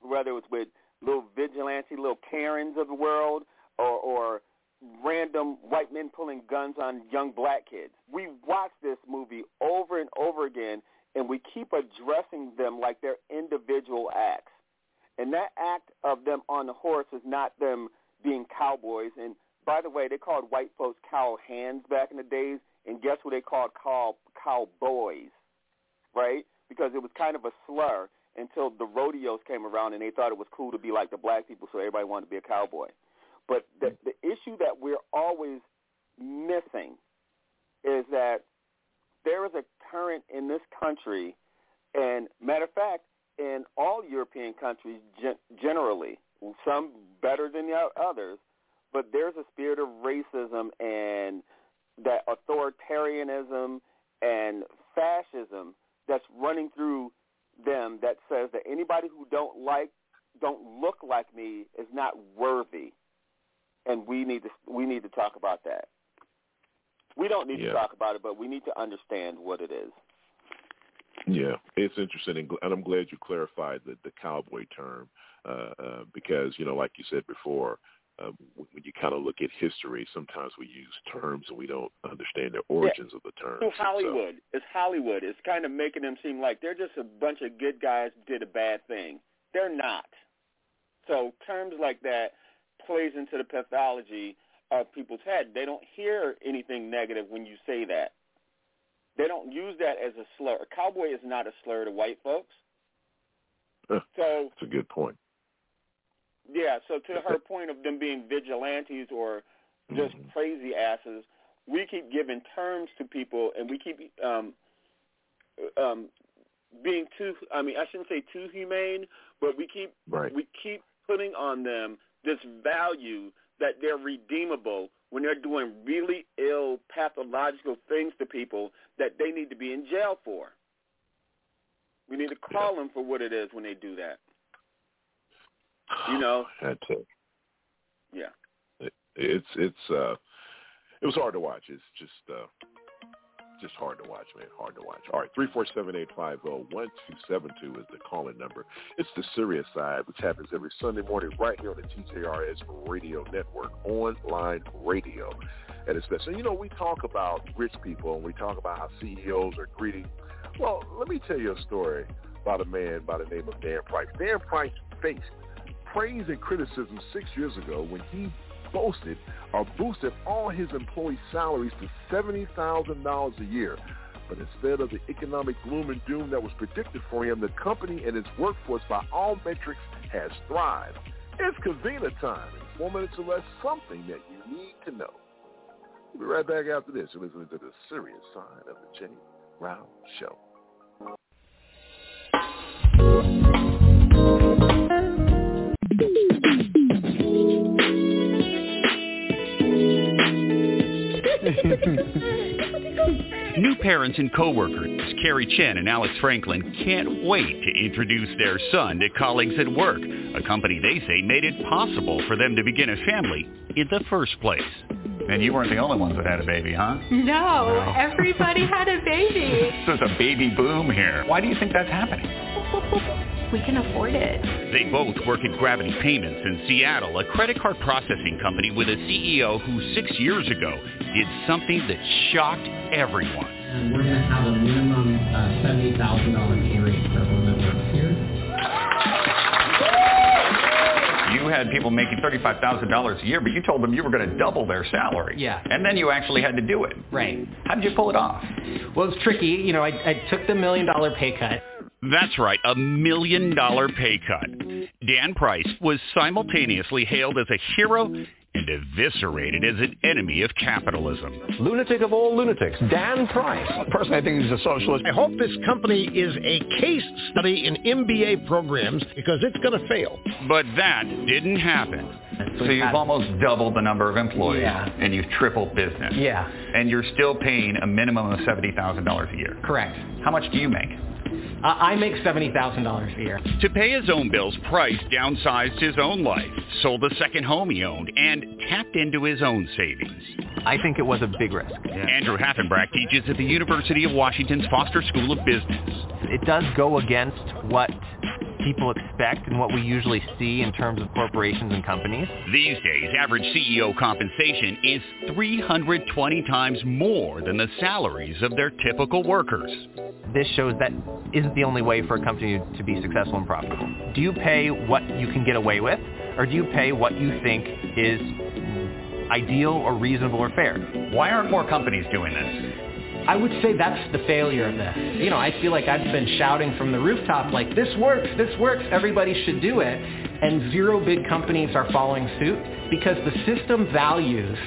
whether it's with little vigilante, little Karens of the world, or, or random white men pulling guns on young black kids. We watch this movie over and over again, and we keep addressing them like they're individual acts. And that act of them on the horse is not them being cowboys. And by the way, they called white folks cow hands back in the days, and guess what they called cow cowboys, right? Because it was kind of a slur until the rodeos came around and they thought it was cool to be like the black people, so everybody wanted to be a cowboy. But the, the issue that we're always missing is that there is a current in this country, and matter of fact, in all European countries generally, some better than the others, but there's a spirit of racism and that authoritarianism and fascism that's running through them that says that anybody who don't like don't look like me is not worthy and we need to we need to talk about that we don't need Yeah. to talk about it but we need to understand what it is Yeah, it's interesting, and, and I'm glad you clarified the, the cowboy term uh, uh, because, you know, like you said before, uh, when you kind of look at history, sometimes we use terms and we don't understand the origins of the terms. So And so- Hollywood. It's Hollywood. It's kind of making them seem like they're just a bunch of good guys did a bad thing. They're not. So terms like that plays into the pathology of people's head. They don't hear anything negative when you say that. They don't use that as a slur. A cowboy is not a slur to white folks. Huh, So That's a good point. yeah, so to her point of them being vigilantes or just crazy asses, we keep giving terms to people and we keep um um being too. I mean, I shouldn't say too humane, but we keep right. we keep putting on them this value that they're redeemable when they're doing really ill pathological things to people that they need to be in jail for. We need to call yeah. them for what it is when they do that. You know. That's it. Yeah. It, it's it's uh it was hard to watch. It's just uh just hard to watch, man. Hard to watch. All right, three four seven eight five zero one two seven two is the calling number. It's the serious side, which happens every Sunday morning right here on the TJRS Radio Network, online radio its best. You know, we talk about rich people and we talk about how CEOs are greedy. Well, let me tell you a story about a man by the name of Dan Price. Dan Price faced praise and criticism six years ago when he boasted or boosted all his employees' salaries to $70,000 a year. But instead of the economic gloom and doom that was predicted for him, the company and its workforce by all metrics has thrived. It's Covina time. In four minutes or less, something that you need to know. We'll be right back after this. You're listening to the serious side of the Jay Rao Show. New parents and coworkers, Carrie Chen and Alex Franklin, can't wait to introduce their son to colleagues at work, a company they say made it possible for them to begin a family in the first place. And you weren't the only ones that had a baby, huh? No, no. everybody had a baby. There's a baby boom here. Why do you think that's happening? We can afford it. They both work at Gravity Payments in Seattle, a credit card processing company with a CEO who six years ago did something that shocked everyone. And we're going to have a minimum uh, $70,000 pay rate for everyone that works here. You had people making $35,000 a year, but you told them you were going to double their salary. Yeah. And then you actually had to do it. Right. How did you pull it off? Well, it's tricky. You know, I, I took the million dollar pay cut that's right, a million dollar pay cut. Dan Price was simultaneously hailed as a hero and eviscerated as an enemy of capitalism. Lunatic of all lunatics, Dan Price. Personally, I think he's a socialist. I hope this company is a case study in MBA programs because it's going to fail. But that didn't happen. So you've almost doubled the number of employees, yeah. and you've tripled business. Yeah. And you're still paying a minimum of $70,000 a year. Correct. How much do you make? Uh, I make $70,000 a year. To pay his own bills, Price downsized his own life, sold the second home he owned, and tapped into his own savings. I think it was a big risk. Yeah. Andrew Hafenbrack teaches at the University of Washington's Foster School of Business. It does go against what people expect and what we usually see in terms of corporations and companies. These days, average CEO compensation is 320 times more than the salaries of their typical workers. This shows that isn't the only way for a company to be successful and profitable. Do you pay what you can get away with, or do you pay what you think is ideal or reasonable or fair? Why aren't more companies doing this? I would say that's the failure of this. You know, I feel like I've been shouting from the rooftop like, this works, this works, everybody should do it. And zero big companies are following suit because the system values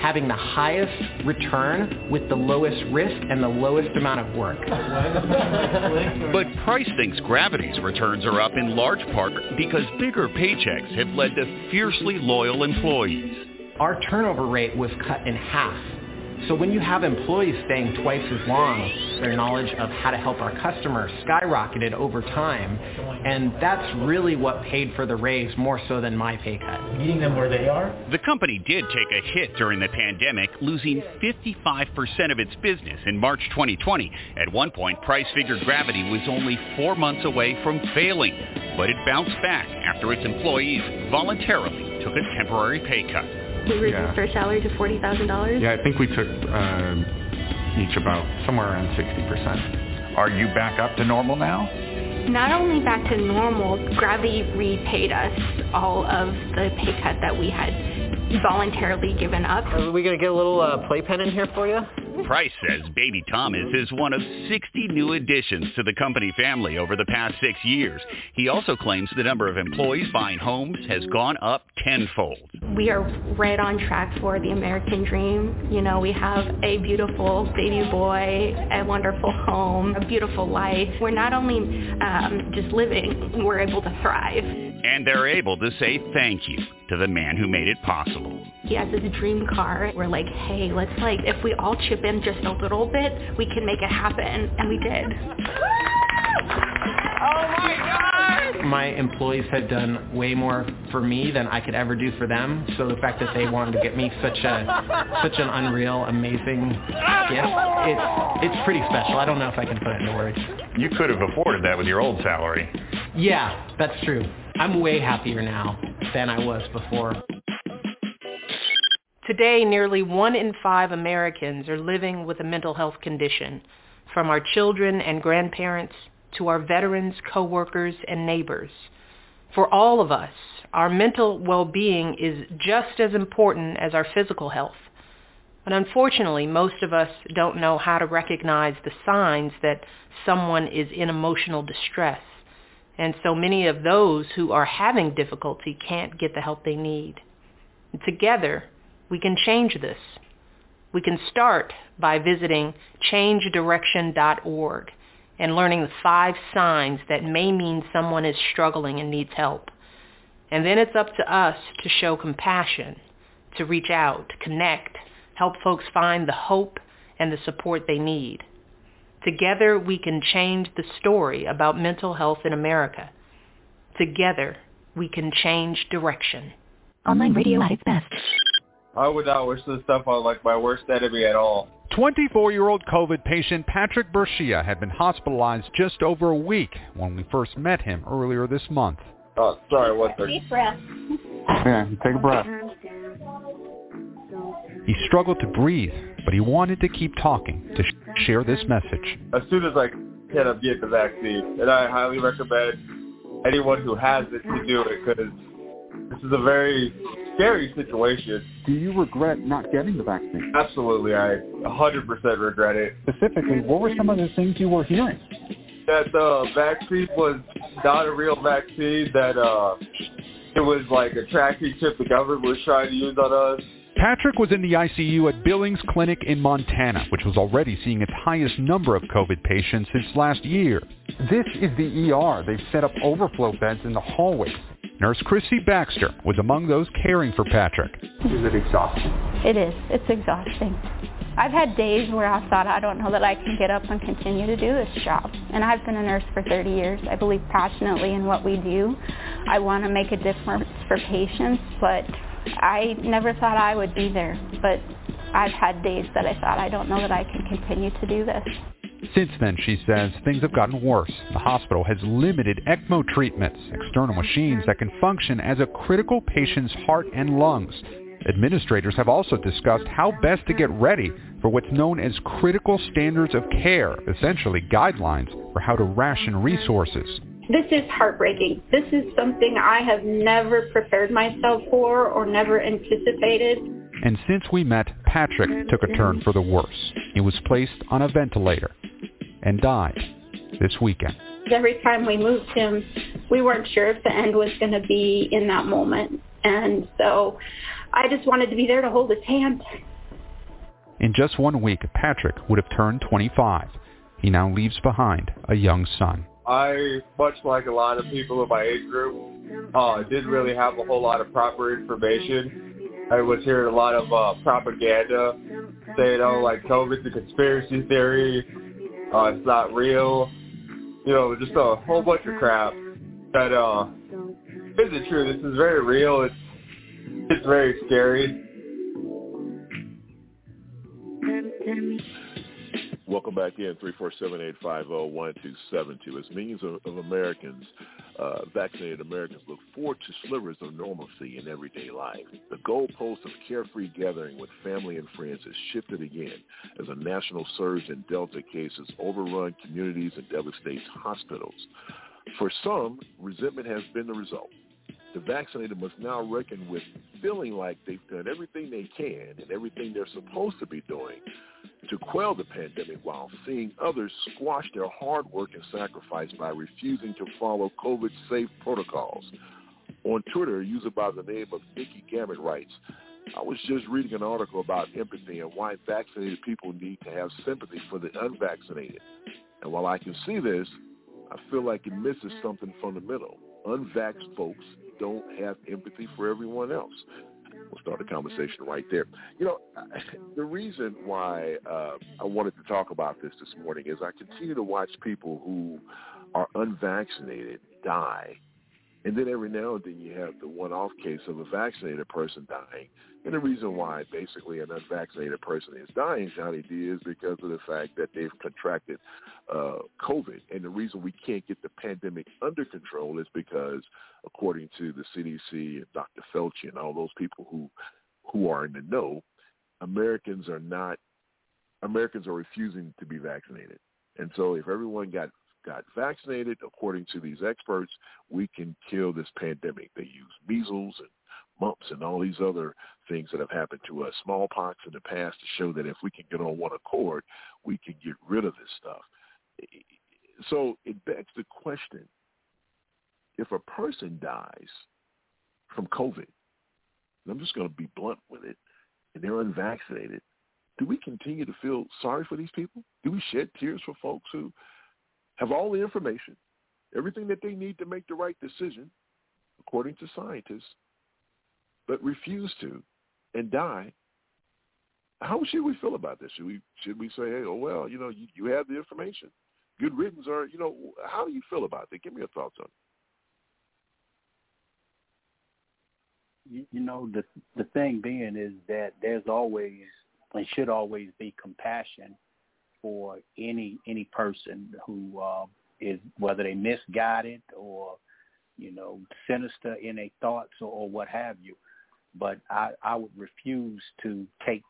having the highest return with the lowest risk and the lowest amount of work. but Price thinks Gravity's returns are up in large part because bigger paychecks have led to fiercely loyal employees. Our turnover rate was cut in half so when you have employees staying twice as long, their knowledge of how to help our customers skyrocketed over time. And that's really what paid for the raise more so than my pay cut. Meeting them where they are? The company did take a hit during the pandemic, losing 55% of its business in March 2020. At one point, Price figured Gravity was only four months away from failing. But it bounced back after its employees voluntarily took a temporary pay cut we reduced yeah. our salary to forty thousand dollars. Yeah, I think we took um, each about somewhere around sixty percent. Are you back up to normal now? Not only back to normal, Gravity repaid us all of the pay cut that we had voluntarily given up. Are we gonna get a little uh, playpen in here for you? Price says baby Thomas is one of 60 new additions to the company family over the past six years. He also claims the number of employees buying homes has gone up tenfold. We are right on track for the American dream. You know, we have a beautiful baby boy, a wonderful home, a beautiful life. We're not only um, just living, we're able to thrive. And they're able to say thank you to the man who made it possible. He has his dream car. We're like, hey, let's like, if we all chip in just a little bit, we can make it happen. And we did. Oh my God! My employees had done way more for me than I could ever do for them. So the fact that they wanted to get me such a such an unreal, amazing gift, it's it's pretty special. I don't know if I can put it into words. You could have afforded that with your old salary. Yeah, that's true. I'm way happier now than I was before. Today, nearly one in five Americans are living with a mental health condition, from our children and grandparents to our veterans, coworkers, and neighbors. For all of us, our mental well-being is just as important as our physical health. But unfortunately, most of us don't know how to recognize the signs that someone is in emotional distress. And so many of those who are having difficulty can't get the help they need. Together, we can change this. We can start by visiting changedirection.org and learning the five signs that may mean someone is struggling and needs help. And then it's up to us to show compassion, to reach out, to connect, help folks find the hope and the support they need. Together we can change the story about mental health in America. Together we can change direction. Online radio at its best. I would not wish this stuff on like my worst enemy at all. 24-year-old COVID patient Patrick Bershia had been hospitalized just over a week when we first met him earlier this month. Oh, sorry, what the... Deep breath. Yeah, take a breath. He struggled to breathe, but he wanted to keep talking to sh- share this message. As soon as I can, I'm getting the vaccine, and I highly recommend anyone who has it to do it because this is a very scary situation. Do you regret not getting the vaccine? Absolutely, I 100% regret it. Specifically, what were some of the things you were hearing? That the vaccine was not a real vaccine, that uh, it was like a tracking chip the government was trying to use on us. Patrick was in the ICU at Billings Clinic in Montana, which was already seeing its highest number of COVID patients since last year. This is the ER. They've set up overflow beds in the hallways. Nurse Christy Baxter was among those caring for Patrick. Is it exhausting? It is. It's exhausting. I've had days where I thought, I don't know that I can get up and continue to do this job. And I've been a nurse for 30 years. I believe passionately in what we do. I want to make a difference for patients, but I never thought I would be there. But I've had days that I thought, I don't know that I can continue to do this. Since then, she says, things have gotten worse. The hospital has limited ECMO treatments, external machines that can function as a critical patient's heart and lungs. Administrators have also discussed how best to get ready for what's known as critical standards of care, essentially guidelines for how to ration resources. This is heartbreaking. This is something I have never prepared myself for or never anticipated. And since we met, Patrick took a turn for the worse. He was placed on a ventilator and died this weekend. Every time we moved him, we weren't sure if the end was going to be in that moment. And so I just wanted to be there to hold his hand. In just one week, Patrick would have turned 25. He now leaves behind a young son. I, much like a lot of people in my age group, uh, didn't really have a whole lot of proper information. I was hearing a lot of uh, propaganda saying, oh, like COVID's a conspiracy theory, uh, it's not real, you know, just a whole bunch of crap that uh, isn't true. This is very real. It's it's very scary. Welcome back in, 347-850-1272. As millions of, of Americans, uh, vaccinated Americans, look forward to slivers of normalcy in everyday life. The goalpost of carefree gathering with family and friends has shifted again as a national surge in Delta cases overrun communities and devastates hospitals. For some, resentment has been the result. The vaccinated must now reckon with feeling like they've done everything they can and everything they're supposed to be doing to quell the pandemic while seeing others squash their hard work and sacrifice by refusing to follow COVID-safe protocols. On Twitter, a user by the name of Nikki Gammett writes, I was just reading an article about empathy and why vaccinated people need to have sympathy for the unvaccinated. And while I can see this, I feel like it misses something fundamental. Unvaxxed folks don't have empathy for everyone else. We'll start a conversation right there. You know, the reason why uh, I wanted to talk about this this morning is I continue to watch people who are unvaccinated die and then every now and then you have the one-off case of a vaccinated person dying. And the reason why basically an unvaccinated person is dying, Johnny D, is because of the fact that they've contracted uh, COVID. And the reason we can't get the pandemic under control is because, according to the CDC and Dr. Fauci and all those people who who are in the know, Americans are not Americans are refusing to be vaccinated. And so if everyone got got vaccinated, according to these experts, we can kill this pandemic. They use measles and mumps and all these other things that have happened to us, smallpox in the past, to show that if we can get on one accord, we can get rid of this stuff. So it begs the question, if a person dies from COVID, and I'm just going to be blunt with it, and they're unvaccinated, do we continue to feel sorry for these people? Do we shed tears for folks who have all the information, everything that they need to make the right decision, according to scientists, but refuse to and die, how should we feel about this? Should we should we say, hey, oh well, you know, you, you have the information, good riddance, or you know, how do you feel about it? Give me your thoughts on it. You, you know, the the thing being is that there's always and should always be compassion for any any person who uh, is whether they misguided or you know sinister in their thoughts or, or what have you. But I, I would refuse to take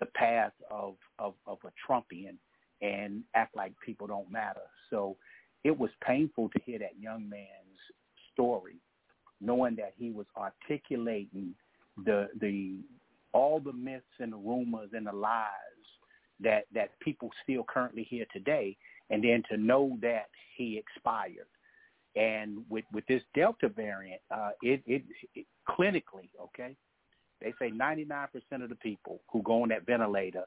the path of, of of a Trumpian and act like people don't matter. So it was painful to hear that young man's story, knowing that he was articulating the the all the myths and the rumors and the lies that that people still currently hear today, and then to know that he expired. And with with this Delta variant, uh, it, it, it clinically, okay, they say 99% of the people who go on that ventilator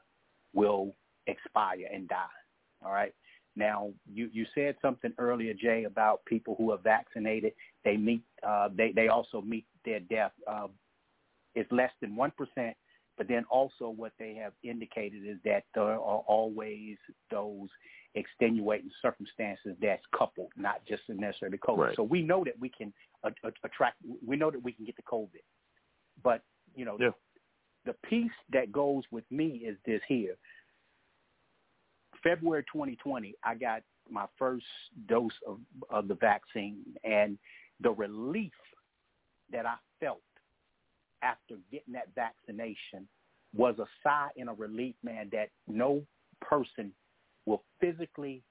will expire and die. All right. Now, you, you said something earlier, Jay, about people who are vaccinated. They meet. Uh, they they also meet their death. Uh, it's less than one percent but then also what they have indicated is that there are always those extenuating circumstances that's coupled, not just necessarily COVID. Right. So we know that we can attract, we know that we can get the COVID. But, you know, yeah. the piece that goes with me is this here. February 2020, I got my first dose of, of the vaccine and the relief that I felt after getting that vaccination was a sigh and a relief, man, that no person will physically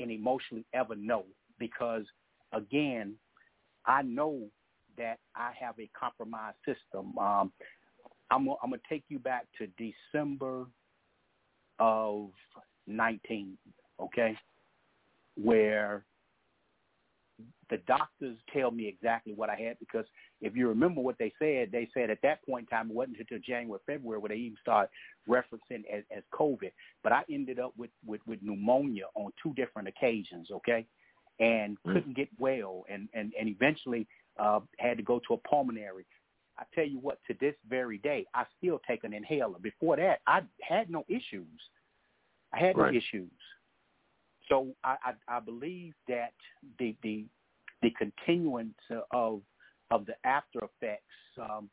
and emotionally ever know because, again, I know that I have a compromised system. Um, I'm, I'm going to take you back to December of 19, okay, where the doctors tell me exactly what I had because if you remember what they said, they said at that point in time it wasn't until January, February where they even started referencing as, as COVID. But I ended up with, with, with pneumonia on two different occasions, okay, and mm. couldn't get well, and and and eventually uh, had to go to a pulmonary. I tell you what, to this very day, I still take an inhaler. Before that, I had no issues. I had right. no issues. So I, I, I believe that the the the continuance of of the after effects um,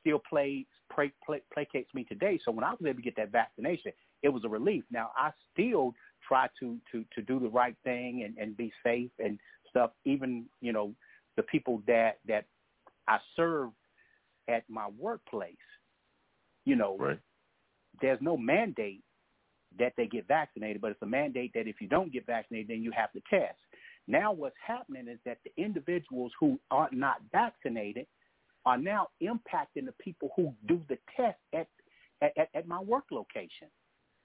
still plays play, play, placates me today. So when I was able to get that vaccination, it was a relief. Now I still try to to to do the right thing and, and be safe and stuff. Even you know the people that that I serve at my workplace, you know, right. there's no mandate that they get vaccinated, but it's a mandate that if you don't get vaccinated, then you have to test. Now what's happening is that the individuals who are not vaccinated are now impacting the people who do the test at, at, at my work location.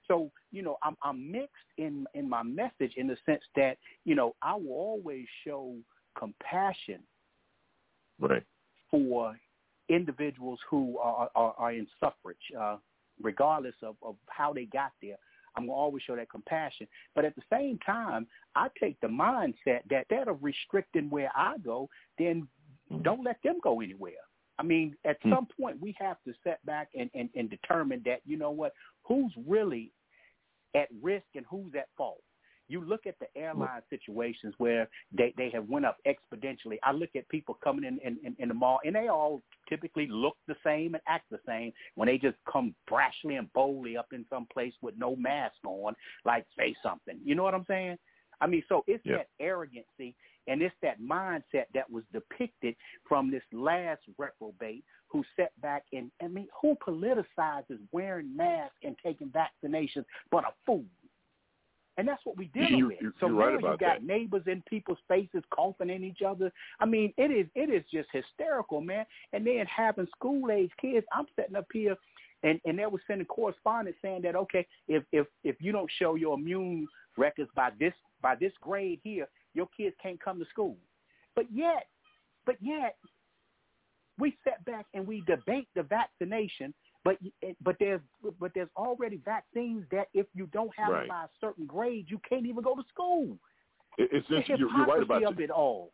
So, you know, I'm I'm mixed in in my message in the sense that, you know, I will always show compassion right. for individuals who are are, are in suffrage, uh, regardless of, of how they got there. I'm gonna always show that compassion. But at the same time, I take the mindset that that are restricting where I go, then don't let them go anywhere. I mean, at Hmm. some point we have to set back and, and, and determine that, you know what, who's really at risk and who's at fault. You look at the airline situations where they, they have went up exponentially. I look at people coming in, in, in, in the mall and they all typically look the same and act the same when they just come brashly and boldly up in some place with no mask on, like say something. You know what I'm saying? I mean, so it's Yeah. that arrogancy and it's that mindset that was depicted from this last reprobate who sat back and I mean, who politicizes wearing masks and taking vaccinations but a fool? And that's what we dealing You- with. you- so now right you got that. neighbors in people's faces coughing in each other. I mean, it is it is just hysterical, man. And then having school age kids, I'm sitting up here and, and they were sending correspondence saying that okay, if if if you don't show your immune records by this by this grade here, your kids can't come to school. But yet, but yet, we sit back and we debate the vaccination, but but there's but there's already vaccines that if you don't have Right. it by a certain grade, you can't even go to school. It- It's just you're, you're right about of it all.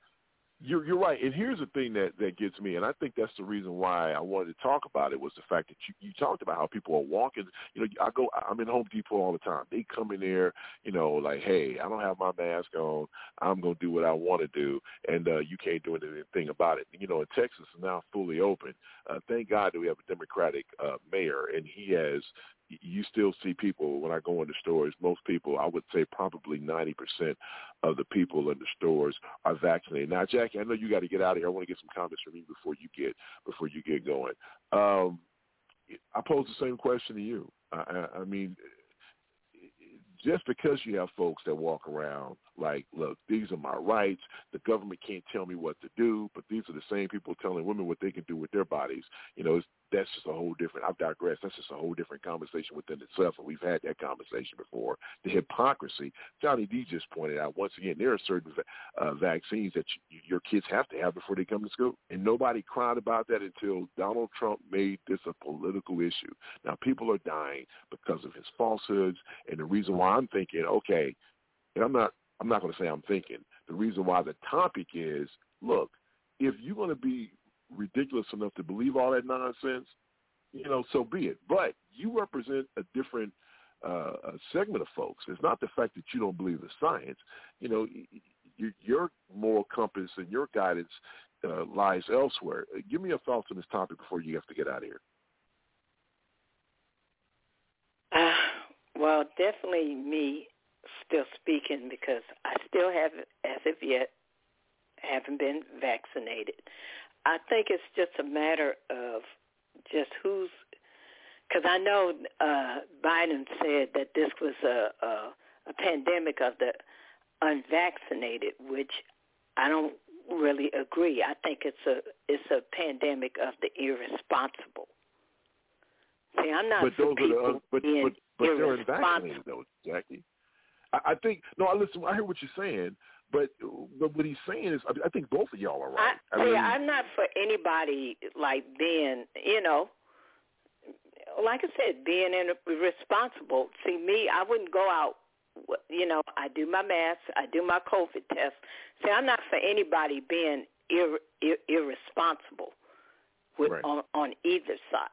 You're you're right, and here's the thing that that gets me, and I think that's the reason why I wanted to talk about it was the fact that you you talked about how people are walking. You know, I go, I'm in Home Depot all the time. They come in there, you know, like, hey, I don't have my mask on. I'm gonna do what I want to do, and uh, you can't do anything about it. You know, in Texas is now fully open. Uh, thank God that we have a Democratic uh, mayor, and he has. You still see people when I go into stores. Most people, I would say, probably 90% of the people in the stores are vaccinated. Now, Jackie, I know you got to get out of here. I want to get some comments from you before you get before you get going. Um, I pose the same question to you. I, I, I mean, just because you have folks that walk around like, look, these are my rights. The government can't tell me what to do, but these are the same people telling women what they can do with their bodies. You know, that's just a whole different. I've digressed. That's just a whole different conversation within itself, and we've had that conversation before. The hypocrisy. Johnny D just pointed out once again there are certain uh, vaccines that you, your kids have to have before they come to school, and nobody cried about that until Donald Trump made this a political issue. Now people are dying because of his falsehoods, and the reason why I'm thinking, okay, and I'm not. I'm not going to say I'm thinking. The reason why the topic is, look, if you're going to be ridiculous enough to believe all that nonsense, you know, so be it. But you represent a different uh, a segment of folks. It's not the fact that you don't believe the science. You know, y- y- your moral compass and your guidance uh, lies elsewhere. Uh, Give me your thoughts on this topic before you have to get out of here. Uh, well, definitely me still speaking because I still haven't, as of yet, haven't been vaccinated. I think it's just a matter of just who's, because I know uh, Biden said that this was a, a a pandemic of the unvaccinated, which I don't really agree. I think it's a it's a pandemic of the irresponsible. See, I'm not but those are the un- but but but they're unvaccinated though, Jackie. I, I think no. I listen. I hear what you're saying, but but what he's saying is, I, I think both of y'all are right. I, see, I'm not for anybody like being, you know, like I said, being irresponsible. See, me, I wouldn't go out. You know, I do my mask, I do my COVID test. See, I'm not for anybody being ir- ir- irresponsible with, Right. on on either side.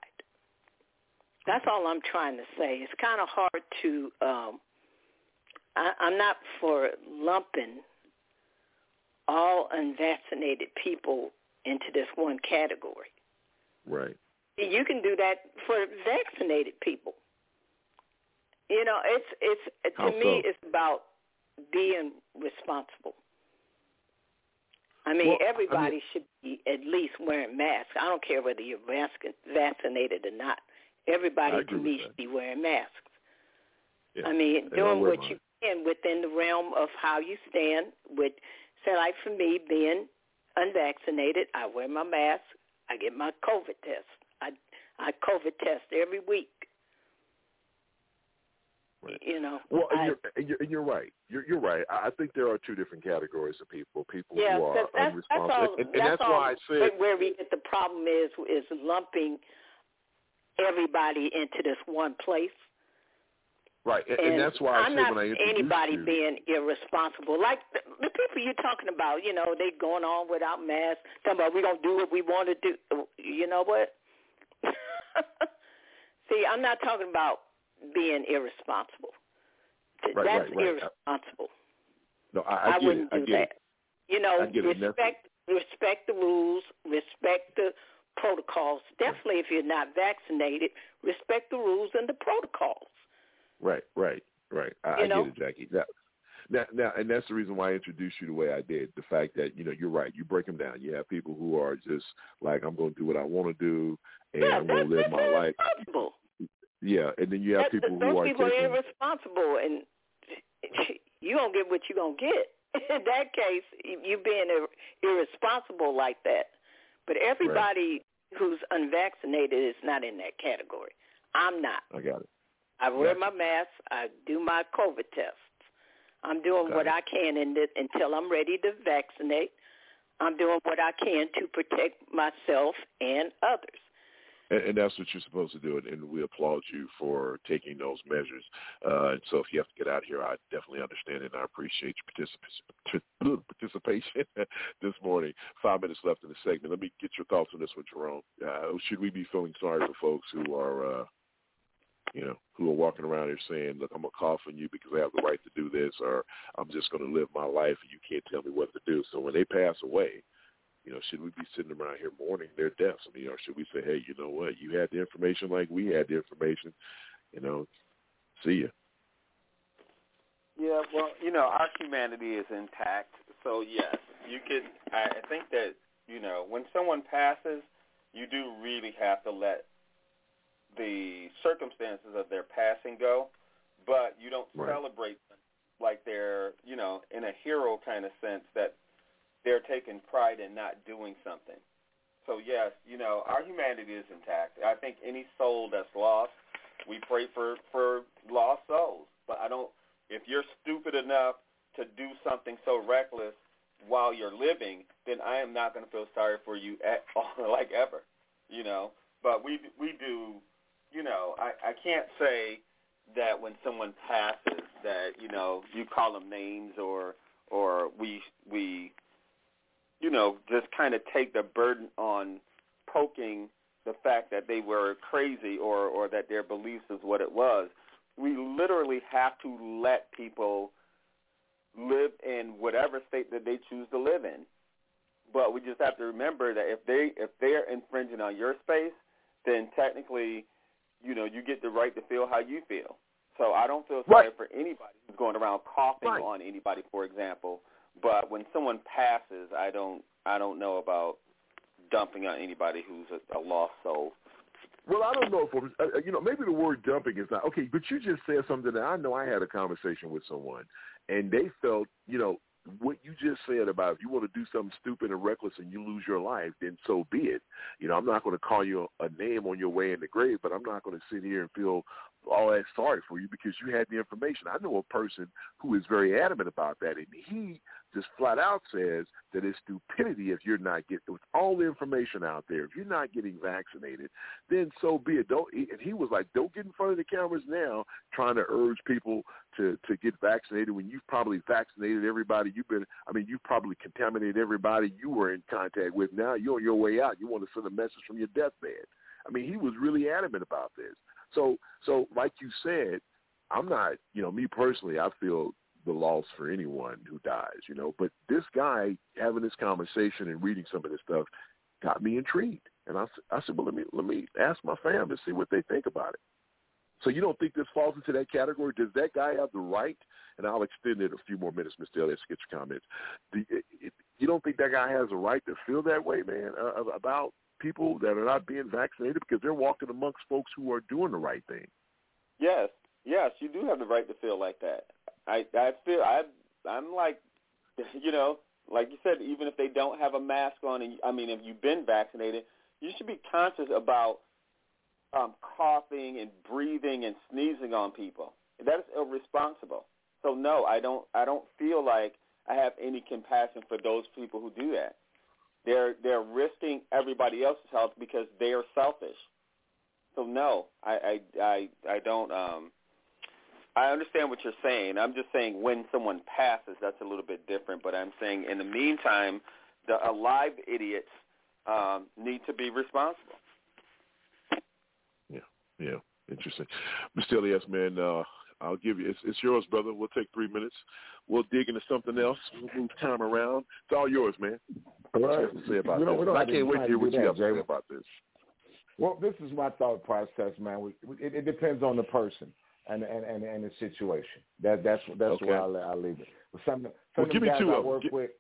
That's all I'm trying to say. It's kind of hard to. um I, I'm not for lumping all unvaccinated people into this one category. right. You can do that for vaccinated people. You know, it's it's to How me it's about being responsible. I mean, Well, I everybody mean- should be at least wearing masks. I don't care whether you're vac- vaccinated or not. Everybody to me should be wearing masks. Yeah. I mean, doing what mine. you can within the realm of how you stand. With, say, like for me, being unvaccinated, I wear my mask. I get my COVID test. I I COVID test every week. different. You know. Well, I, you're, you're, you're right. You're, you're right. I I think there are two different categories of people. People yeah, who are that's, that's all. and, and that's, that's all why I said where we get the problem is is lumping everybody into this one place. Right, and, and that's why I I'm not I anybody you, being irresponsible. Like the, the people you're talking about, you know, they going on without masks. Talking about we don't do what we want to do. You know what? See, I'm not talking about being irresponsible. Right, That's right, right. irresponsible. no, I, I, get wouldn't it. I do that. it. You know, I get it, and that's- respect respect the rules, respect the protocols. Definitely, if you're not vaccinated, respect the rules and the protocols. Right, right, right. I, I get it, Jackie. Now, now, now, and that's the reason why I introduced you the way I did. The fact that you know you're right. You break them down. You have people who are just like I'm going to do what I want to do, and yeah, I'm going to live my life. Yeah, and then you have That- people those who are people taking. are irresponsible, and you gonna get what you are gonna get. In that case, you being ir- irresponsible like that. But everybody who's unvaccinated is not in that category. I'm not. I got it. I wear my mask. I do my COVID tests. I'm doing what. I can in the, until I'm ready to vaccinate. I'm doing what I can to protect myself and others. And, and that's what you're supposed to do, and, and we applaud you for taking those measures. Uh, and so, if you have to get out of here, I definitely understand it, and I appreciate your particip- participation this morning. Five minutes left in the segment. Let me get your thoughts on this one, Jerome. Uh, should we be feeling sorry for folks who are, uh, you know, who are walking around here saying, "Look, I'm gonna cough on you because I have the right to do this," or "I'm just gonna live my life and you can't tell me what to do." So when they pass away, you know, should we be sitting around here mourning their deaths? I mean, or should we say, hey, you know what? You had the information like we had the information. You know, see ya. Yeah, well, you know, our humanity is intact. So yes, you could. I think that you know, when someone passes, you do really have to let the circumstances of their passing go, but you don't Right. celebrate them like they're, you know, in a hero kind of sense that they're taking pride in not doing something. So yes, you know, our humanity is intact. I think any soul that's lost, we pray for for lost souls. But I don't if you're stupid enough to do something so reckless while you're living, then I am not going to feel sorry for you at all, like ever, you know. But we we do, you know. I I can't say that when someone passes that you know you call them names or or we we you know just kind of take the burden on poking the fact that they were crazy or or that their beliefs is what it was we literally have to let people live in whatever state that they choose to live in. But we just have to remember that if they if they're infringing on your space, then technically, you know, you get the right to feel how you feel. So I don't feel sorry for anybody who's going around coughing Right. on anybody, for example. But when someone passes, I don't I don't know about dumping on anybody who's a, a lost soul. Well, I don't know if I'm, uh, you know maybe the word dumping is not okay, but you just said something that I know. I had a conversation with someone, and they felt you know what you just said about if you want to do something stupid and reckless and you lose your life, then so be it. You know, I'm not going to call you a name on your way in the grave, but I'm not going to sit here and feel all that sorry for you because you had the information. I know a person who is very adamant about that, and he just flat out says that it's stupidity if you're not getting with all the information out there. If you're not getting vaccinated, then so be it. Don't. And he was like, don't get in front of the cameras now, trying to urge people to to get vaccinated when you've probably vaccinated everybody. You've been. I mean, you've probably contaminated everybody you were in contact with. Now you're on your way out. You want to send a message from your deathbed. I mean, he was really adamant about this. So, so like you said, I'm not, you know, me personally, I feel the loss for anyone who dies, you know, but this guy having this conversation and reading some of this stuff got me intrigued. And I, I said, well, let me, let me ask my fam to see what they think about it. So you don't think this falls into that category? Does that guy have the right? And I'll extend it a few more minutes, Mr. Elliott, to get your comments. Do, you don't think that guy has a right to feel that way, man, uh, about people that are not being vaccinated because they're walking amongst folks who are doing the right thing? Yes, yes, you do have the right to feel like that. I I feel I I'm like, you know, like you said, even if they don't have a mask on, and I mean, if you've been vaccinated, you should be conscious about um, coughing and breathing and sneezing on people. That is irresponsible. So no, I don't. I don't feel like I have any compassion for those people who do that. They're they're risking everybody else's health because they are selfish. So no, I I I, I don't. Um, I understand what you're saying. I'm just saying when someone passes, that's a little bit different. But I'm saying in the meantime, the alive idiots um, need to be responsible. Yeah, yeah, interesting. Mr. Elias, man, uh, I'll give you. It's, it's yours, brother. We'll take three minutes. We'll dig into something else. We'll move time around. It's all yours, man. All right. What to say about We don't- this? we don't I to can't wait to to hear what do you that, have to say about this. Well, this is my thought process, man. We, it, it depends on the person and and and, and the situation. That that's that's Okay. where I'll, I'll leave it. But some, some Well, of give the me guys two I of 'em. work Gi- with.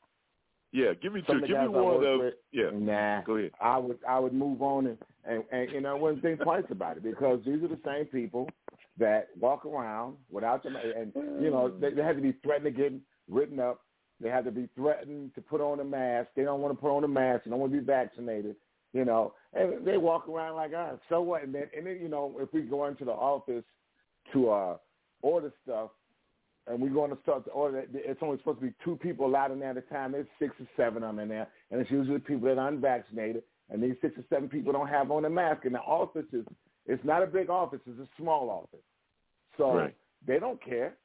Yeah, give me two. Give me one of those. with, Yeah. Nah. Go ahead. I would I would move on and, and, and you know I wouldn't think twice about it because these are the same people that walk around without them and you know they, they have to be threatened to get written up. They have to be threatened to put on a mask. They don't want to put on a mask. They don't want to be vaccinated. You know, and they walk around like us. So what? And then, and then you know, if we go into the office to uh, order stuff, and we're going to start to order, it, it's only supposed to be two people allowed in there at a time. There's six or seven of them in there, and it's usually people that are unvaccinated. And these six or seven people don't have on a mask. And the office is it's not a big office; it's a small office. So Right. they don't care.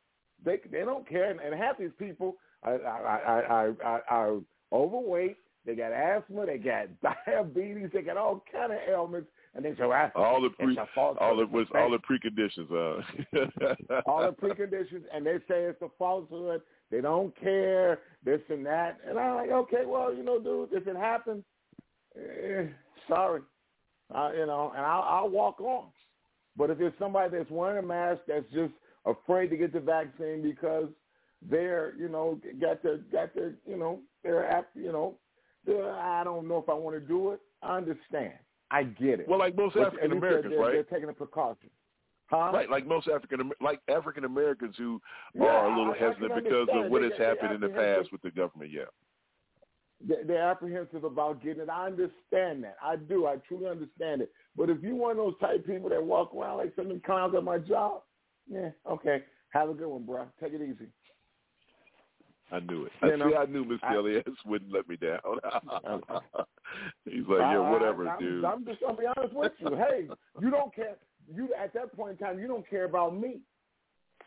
They they don't care, and, and half these people are, are, are, are, overweight. They got asthma. They got diabetes. They got all kind of ailments, and they say, All the pre, all the was all the preconditions. Uh. all the preconditions, and they say it's a falsehood. They don't care this and that, and I'm like, okay, well, you know, dude, if it happens, eh, sorry, uh, you know, and I'll, I'll walk on. But if there's somebody that's wearing a mask that's just afraid to get the vaccine because they're, you know, got their, got their, you know, they're at, you know, I don't know if I want to do it. I understand. I get it. Well, like most African Americans, right? They're taking a precaution. Huh? Right, like most African like African Americans who Yeah, are a little hesitant because of what has happened in the past with the government. Yeah. They- They're apprehensive about getting it. I understand that. I do. I truly understand it. But if you one of those type people that walk around like some of them clowns at my job, yeah, okay. Have a good one, bro. Take it easy. I knew it. You I know, see. I knew Miss I- Elias wouldn't let me down. He's like, yeah, I- I- whatever, I'm, dude. I'm just gonna be honest with you. Hey, you don't care. You at that point in time, you don't care about me.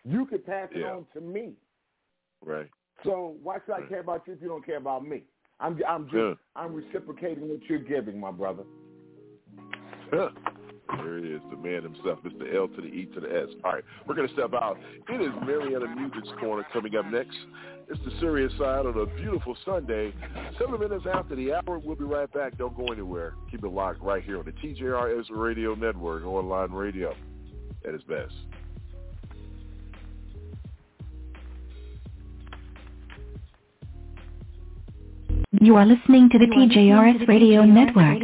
You could pass it Yeah. on to me. Right. So why should I care about you if you don't care about me? I'm I'm just Yeah. I'm reciprocating what you're giving, my brother. Huh. There it is, the man himself, Mr. L to the E to the S. All right, we're going to step out. It is Mariana Music's Corner coming up next. It's the serious side on a beautiful Sunday. Seven minutes after the hour, we'll be right back. Don't go anywhere. Keep it locked right here on the TJRS Radio Network, online radio at its best. You are listening to the TJRS Radio Network.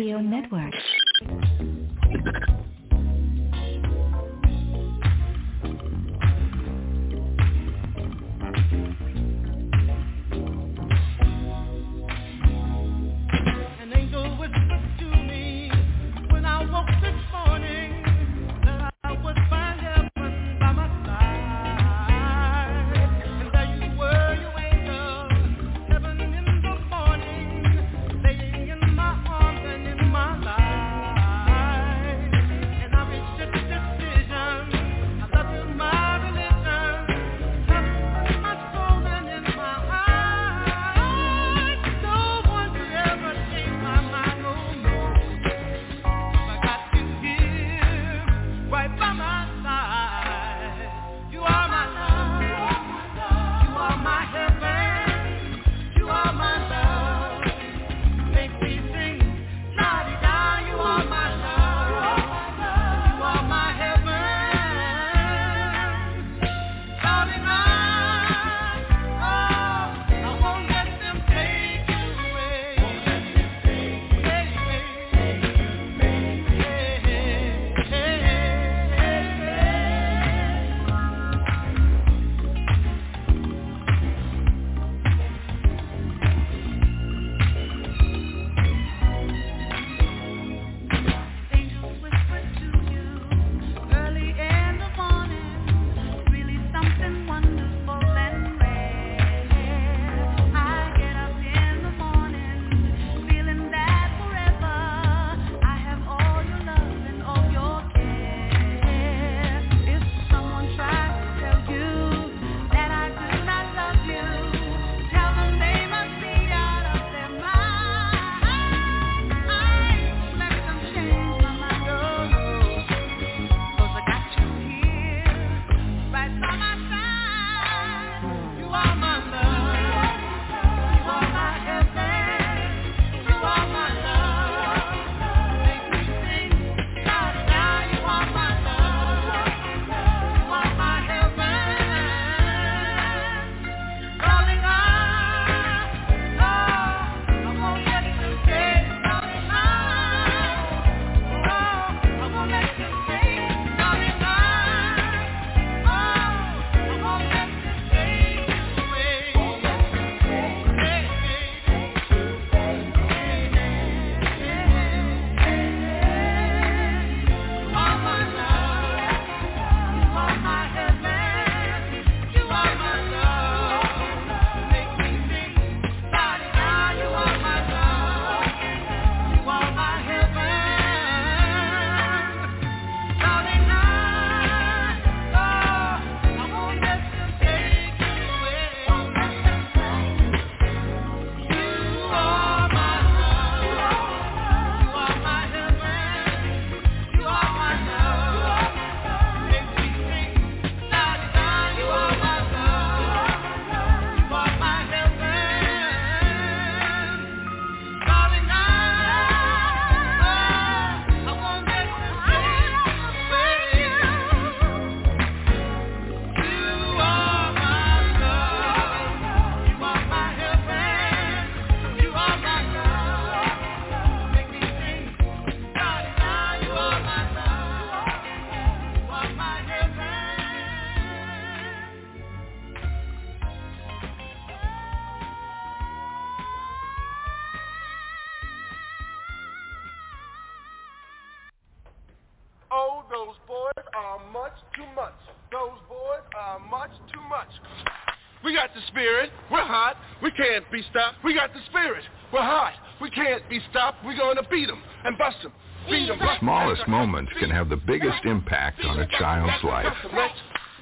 Can't be stopped. We got the spirit. We're hot. We can't be stopped. We're going to beat them and bust them. Beat them. The smallest moments can have the biggest impact on a child's life. Let's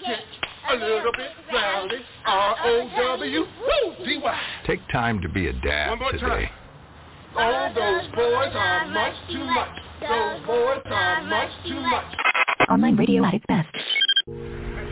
get a little bit rowdy. R-O-W-D-Y. Take time to be a dad One more today. time. All those boys are much too much. Those boys are much too much. Online radio at its best.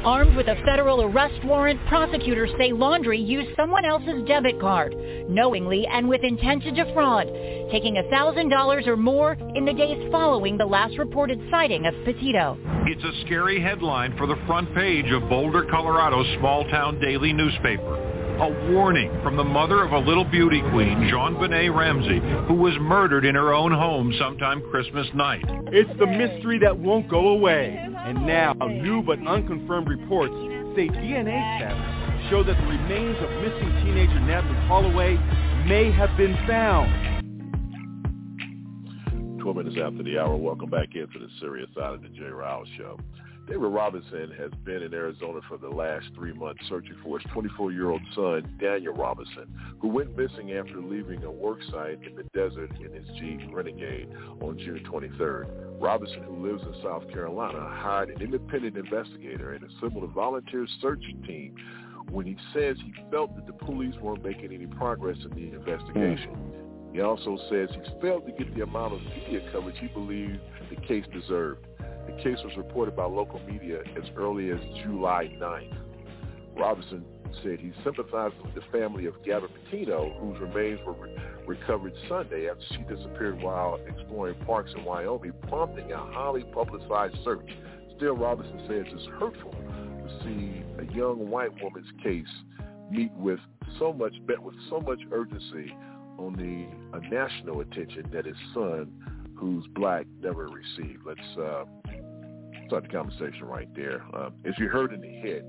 Armed with a federal arrest warrant, prosecutors say Laundrie used someone else's debit card, knowingly and with intent to defraud, taking $1,000 or more in the days following the last reported sighting of Petito. It's a scary headline for the front page of Boulder, Colorado's small-town daily newspaper. A warning from the mother of a little beauty queen, JonBenét Ramsey, who was murdered in her own home sometime Christmas night. It's the mystery that won't go away. And now, new but unconfirmed reports say DNA tests show that the remains of missing teenager Natalee Holloway may have been found. 12 minutes after the hour, welcome back into the serious side of the Jay Ryle Show. David Robinson has been in Arizona for the last three months searching for his 24-year-old son, Daniel Robinson, who went missing after leaving a work site in the desert in his Jeep Renegade on June 23rd. Robinson, who lives in South Carolina, hired an independent investigator and assembled a volunteer search team when he says he felt that the police weren't making any progress in the investigation. He also says he's failed to get the amount of media coverage he believed the case deserved. The case was reported by local media as early as July 9th. Robinson said he sympathized with the family of Gabby Petito, whose remains were re- recovered Sunday after she disappeared while exploring parks in Wyoming, prompting a highly publicized search. Still, Robinson says it's hurtful to see a young white woman's case meet with so much met with so much urgency on the national attention that his son, who's black, never received. Let's uh, start the conversation right there. Uh, as you heard in the hit,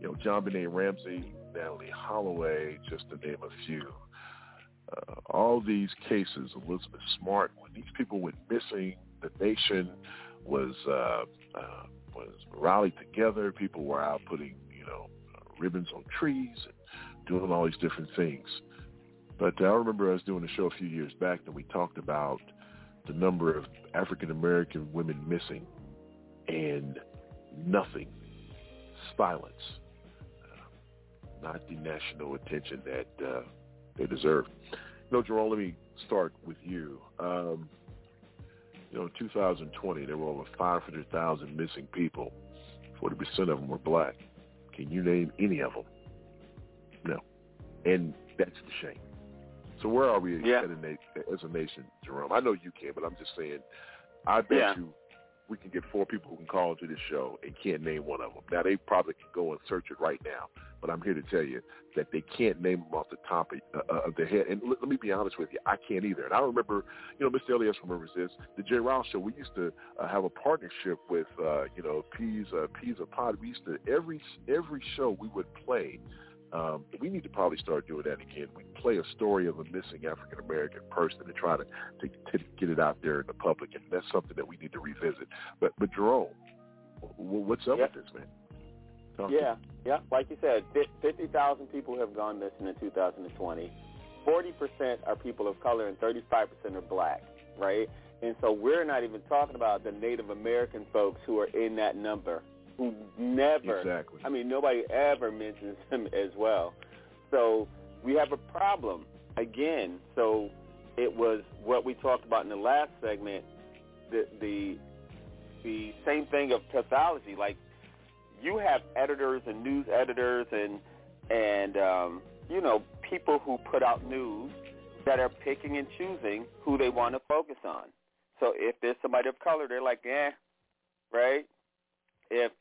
you know, JonBenét Ramsey, Natalee Holloway, just to name a few. Uh, all these cases, Elizabeth Smart, when these people went missing, the nation was uh, uh, was rallied together. People were out putting, you know, ribbons on trees and doing all these different things. But I remember us doing a show a few years back that we talked about the number of African American women missing and nothing, silence, uh, not the national attention that uh, they deserve. You know, Jerome, let me start with you. Um, you know, in 2020, there were over 500,000 missing people. 40% of them were black. Can you name any of them? No. And that's the shame. So where are we Yeah. as, a a nation, Jerome? I know you can, but I'm just saying, I bet Yeah. you we can get four people who can call into this show and can't name one of them. Now, they probably can go and search it right now, but I'm here to tell you that they can't name them off the top of, uh, of their head. And let, let me be honest with you, I can't either. And I remember, you know, Mr. Elias remembers this, the J. Ryle Show, we used to uh, have a partnership with, uh, you know, Peas, uh, Peas of Pod. We used to, every, every show we would play um, we need to probably start doing that again. We play a story of a missing African American person and try to, to to get it out there in the public, and that's something that we need to revisit. But but Jerome, what's up Yeah. with this, man? Talk Yeah, yeah. Like you said, 50,000 people have gone missing in 2020. 40% are people of color and 35% are black, right? And so we're not even talking about the Native American folks who are in that number, who never, Exactly. I mean, nobody ever mentions them as well. So we have a problem again. So it was what we talked about in the last segment, the the the same thing of pathology. Like you have editors and news editors and and um, you know people who put out news that are picking and choosing who they want to focus on. So if there's somebody of color, they're like, eh, right? If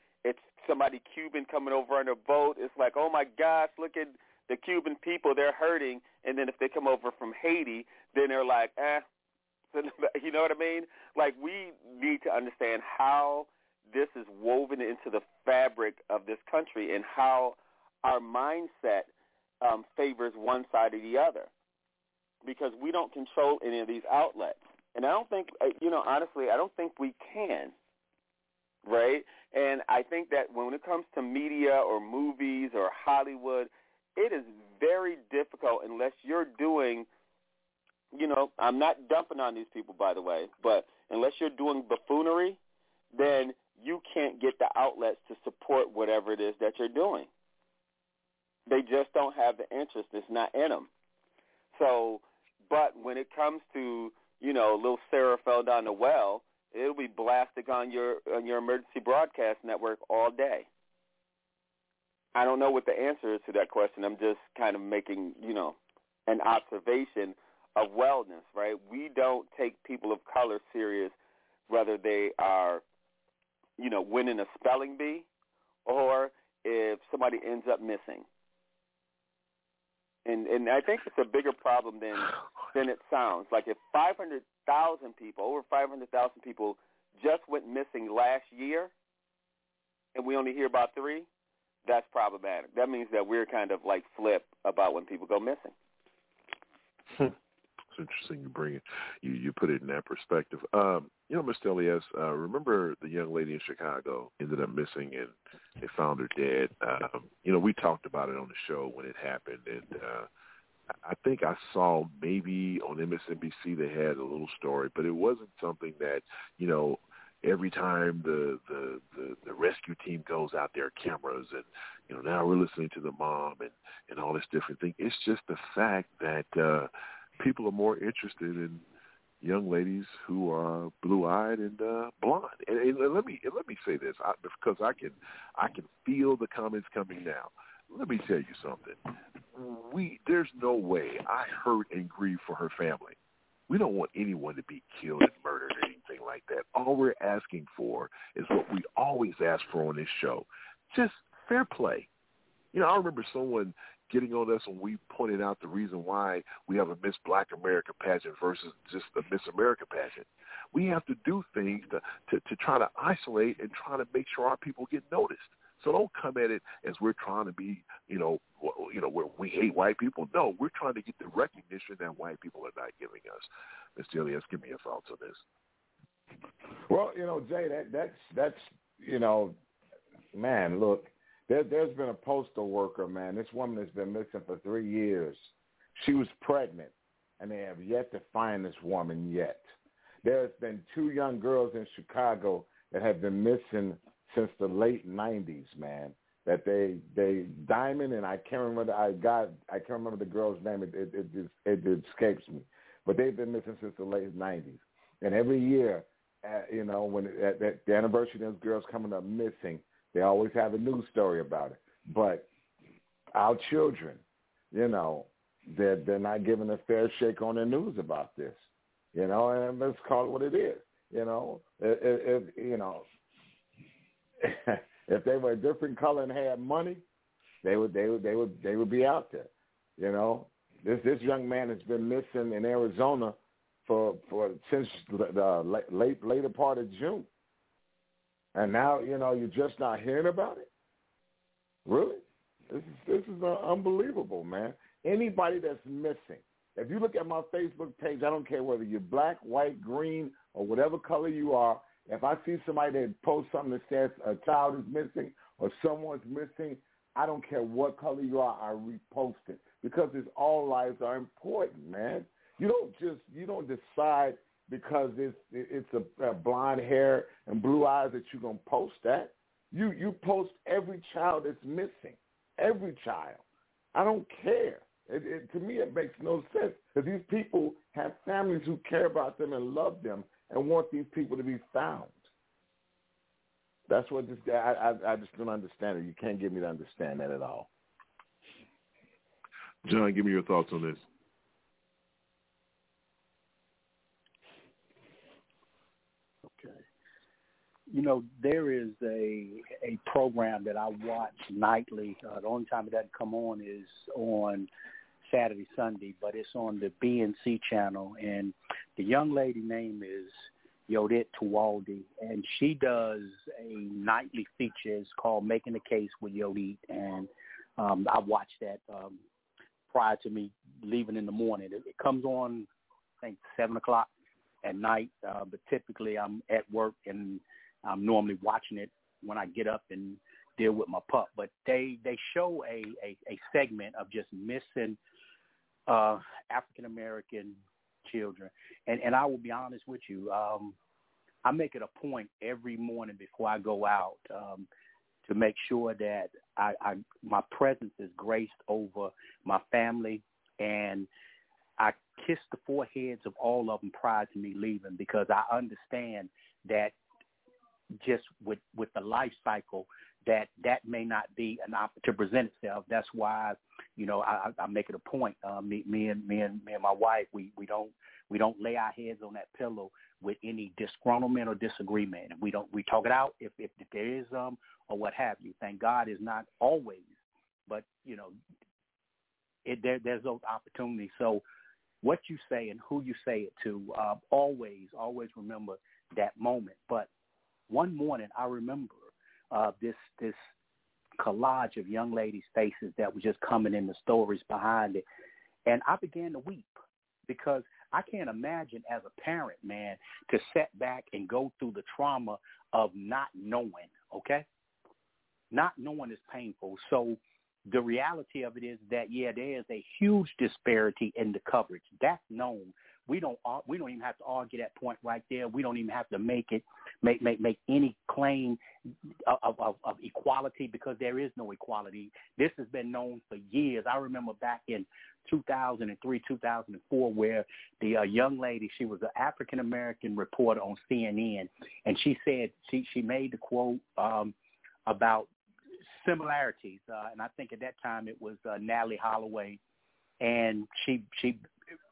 somebody Cuban coming over on a boat, it's like, oh my gosh, look at the Cuban people, they're hurting. And then if they come over from Haiti, then they're like, eh. You know what I mean? Like we need to understand how this is woven into the fabric of this country and how our mindset um, favors one side or the other because we don't control any of these outlets. And I don't think, uh, you know, honestly, I don't think we can, right? And I think that when it comes to media or movies or Hollywood, it is very difficult unless you're doing, you know, I'm not dumping on these people, by the way, but unless you're doing buffoonery, then you can't get the outlets to support whatever it is that you're doing. They just don't have the interest. It's not in them. So, but when it comes to, you know, little Sarah fell down the well, it'll be blasted on your on your emergency broadcast network all day. I don't know what the answer is to that question. I'm just kind of making, you know, an observation of wellness, right? We don't take people of color serious whether they are, you know, winning a spelling bee or if somebody ends up missing. And and I think it's a bigger problem than than it sounds. Like if 500,000 people, over 500,000 people just went missing last year and we only hear about 3, that's problematic. That means that we're kind of like flip about when people go missing. It's interesting you bring it, you you put it in that perspective. Um, you know, Mr. Elias, uh, remember the young lady in Chicago ended up missing and they found her dead. Um, you know, we talked about it on the show when it happened, and uh, I think I saw maybe on MSNBC they had a little story, but it wasn't something that you know every time the, the the the rescue team goes out there cameras and you know now we're listening to the mom and and all this different thing it's just the fact that uh people are more interested in young ladies who are blue eyed and uh blonde. And, and let me and let me say this I, because i can i can feel the comments coming now. Let me tell you something. We there's no way i hurt and grieve for her family. We don't want anyone to be killed and murdered or anything like that. All we're asking for is what we always ask for on this show, just fair play. You know, I remember someone getting on us when we pointed out the reason why we have a Miss Black America pageant versus just a Miss America pageant. We have to do things to, to, to try to isolate and try to make sure our people get noticed. So don't come at it as we're trying to be, you know, you know, where we hate white people. No, we're trying to get the recognition that white people are not giving us. Mr. Elias, give me your thoughts on this. Well, you know, Jay, that that's that's you know, man, look, there there's been a postal worker, man. This woman has been missing for three years. She was pregnant, and they have yet to find this woman yet. There's been two young girls in Chicago that have been missing since the late '90s, man. That they they Diamond and I can't remember I got I can't remember the girl's name. It it it, it, it escapes me, but they've been missing since the late '90s. And every year, uh, you know, when at, at the anniversary of those girls coming up missing, they always have a news story about it. But our children, you know, they're they're not giving a fair shake on the news about this. You know, and let's call it what it is. You know, if, if you know, if they were a different color and had money, they would they would they would they would be out there. You know, this this young man has been missing in Arizona for for since the late later part of June, and now you know you're just not hearing about it. Really, this is this is uh, unbelievable, man. Anybody that's missing, if you look at my Facebook page, I don't care whether you're black, white, green, or whatever color you are. If I see somebody that posts something that says a child is missing or someone's missing, I don't care what color you are, I repost it because it's all lives are important, man. You don't just you don't decide because it's it's a, a blonde hair and blue eyes that you're gonna post that. You you post every child that's missing, every child. I don't care. It, it, to me, it makes no sense because these people have families who care about them and love them and want these people to be found. That's what this. guy. I I, I just don't understand it. You can't get me to understand that at all. John, give me your thoughts on this. You know, there is a a program that I watch nightly. Uh, the only time it doesn't come on is on Saturday, Sunday, but it's on the BNC channel, and the young lady name is Yodit Tewolde, and she does a nightly feature. It's called Making the Case with Yodit, and um, I watch that um, prior to me leaving in the morning. It, it comes on, I think, 7 o'clock at night, uh, but typically I'm at work and I'm normally watching it when I get up and deal with my pup. But they they show a a, a segment of just missing uh, African American children, and and I will be honest with you. Um, I make it a point every morning before I go out um, to make sure that I, I my presence is graced over my family, and I kiss the foreheads of all of them prior to me leaving because I understand that just with with the life cycle that that may not be an opportunity to present itself. That's why, you know, I, I make it a point. Uh, me, me and me and me and my wife, we we don't we don't lay our heads on that pillow with any disgruntlement or disagreement. And we don't we talk it out if, if if there is um or what have you. Thank God is not always, but you know, it there there's those opportunities. So what you say and who you say it to, uh, always always remember that moment. But one morning I remember uh, this this collage of young ladies' faces that was just coming in the stories behind it, and I began to weep because I can't imagine as a parent, man, to sit back and go through the trauma of not knowing. Okay, not knowing is painful. So the reality of it is that yeah, there is a huge disparity in the coverage. That's known. We don't we don't even have to argue that point right there. We don't even have to make it make make make any claim of, of, of equality because there is no equality. This has been known for years. I remember back in 2003, 2004, where the uh, young lady, she was an African American reporter on CNN, and she said she she made the quote um, about similarities, uh, and I think at that time it was uh, Natalee Holloway, and she she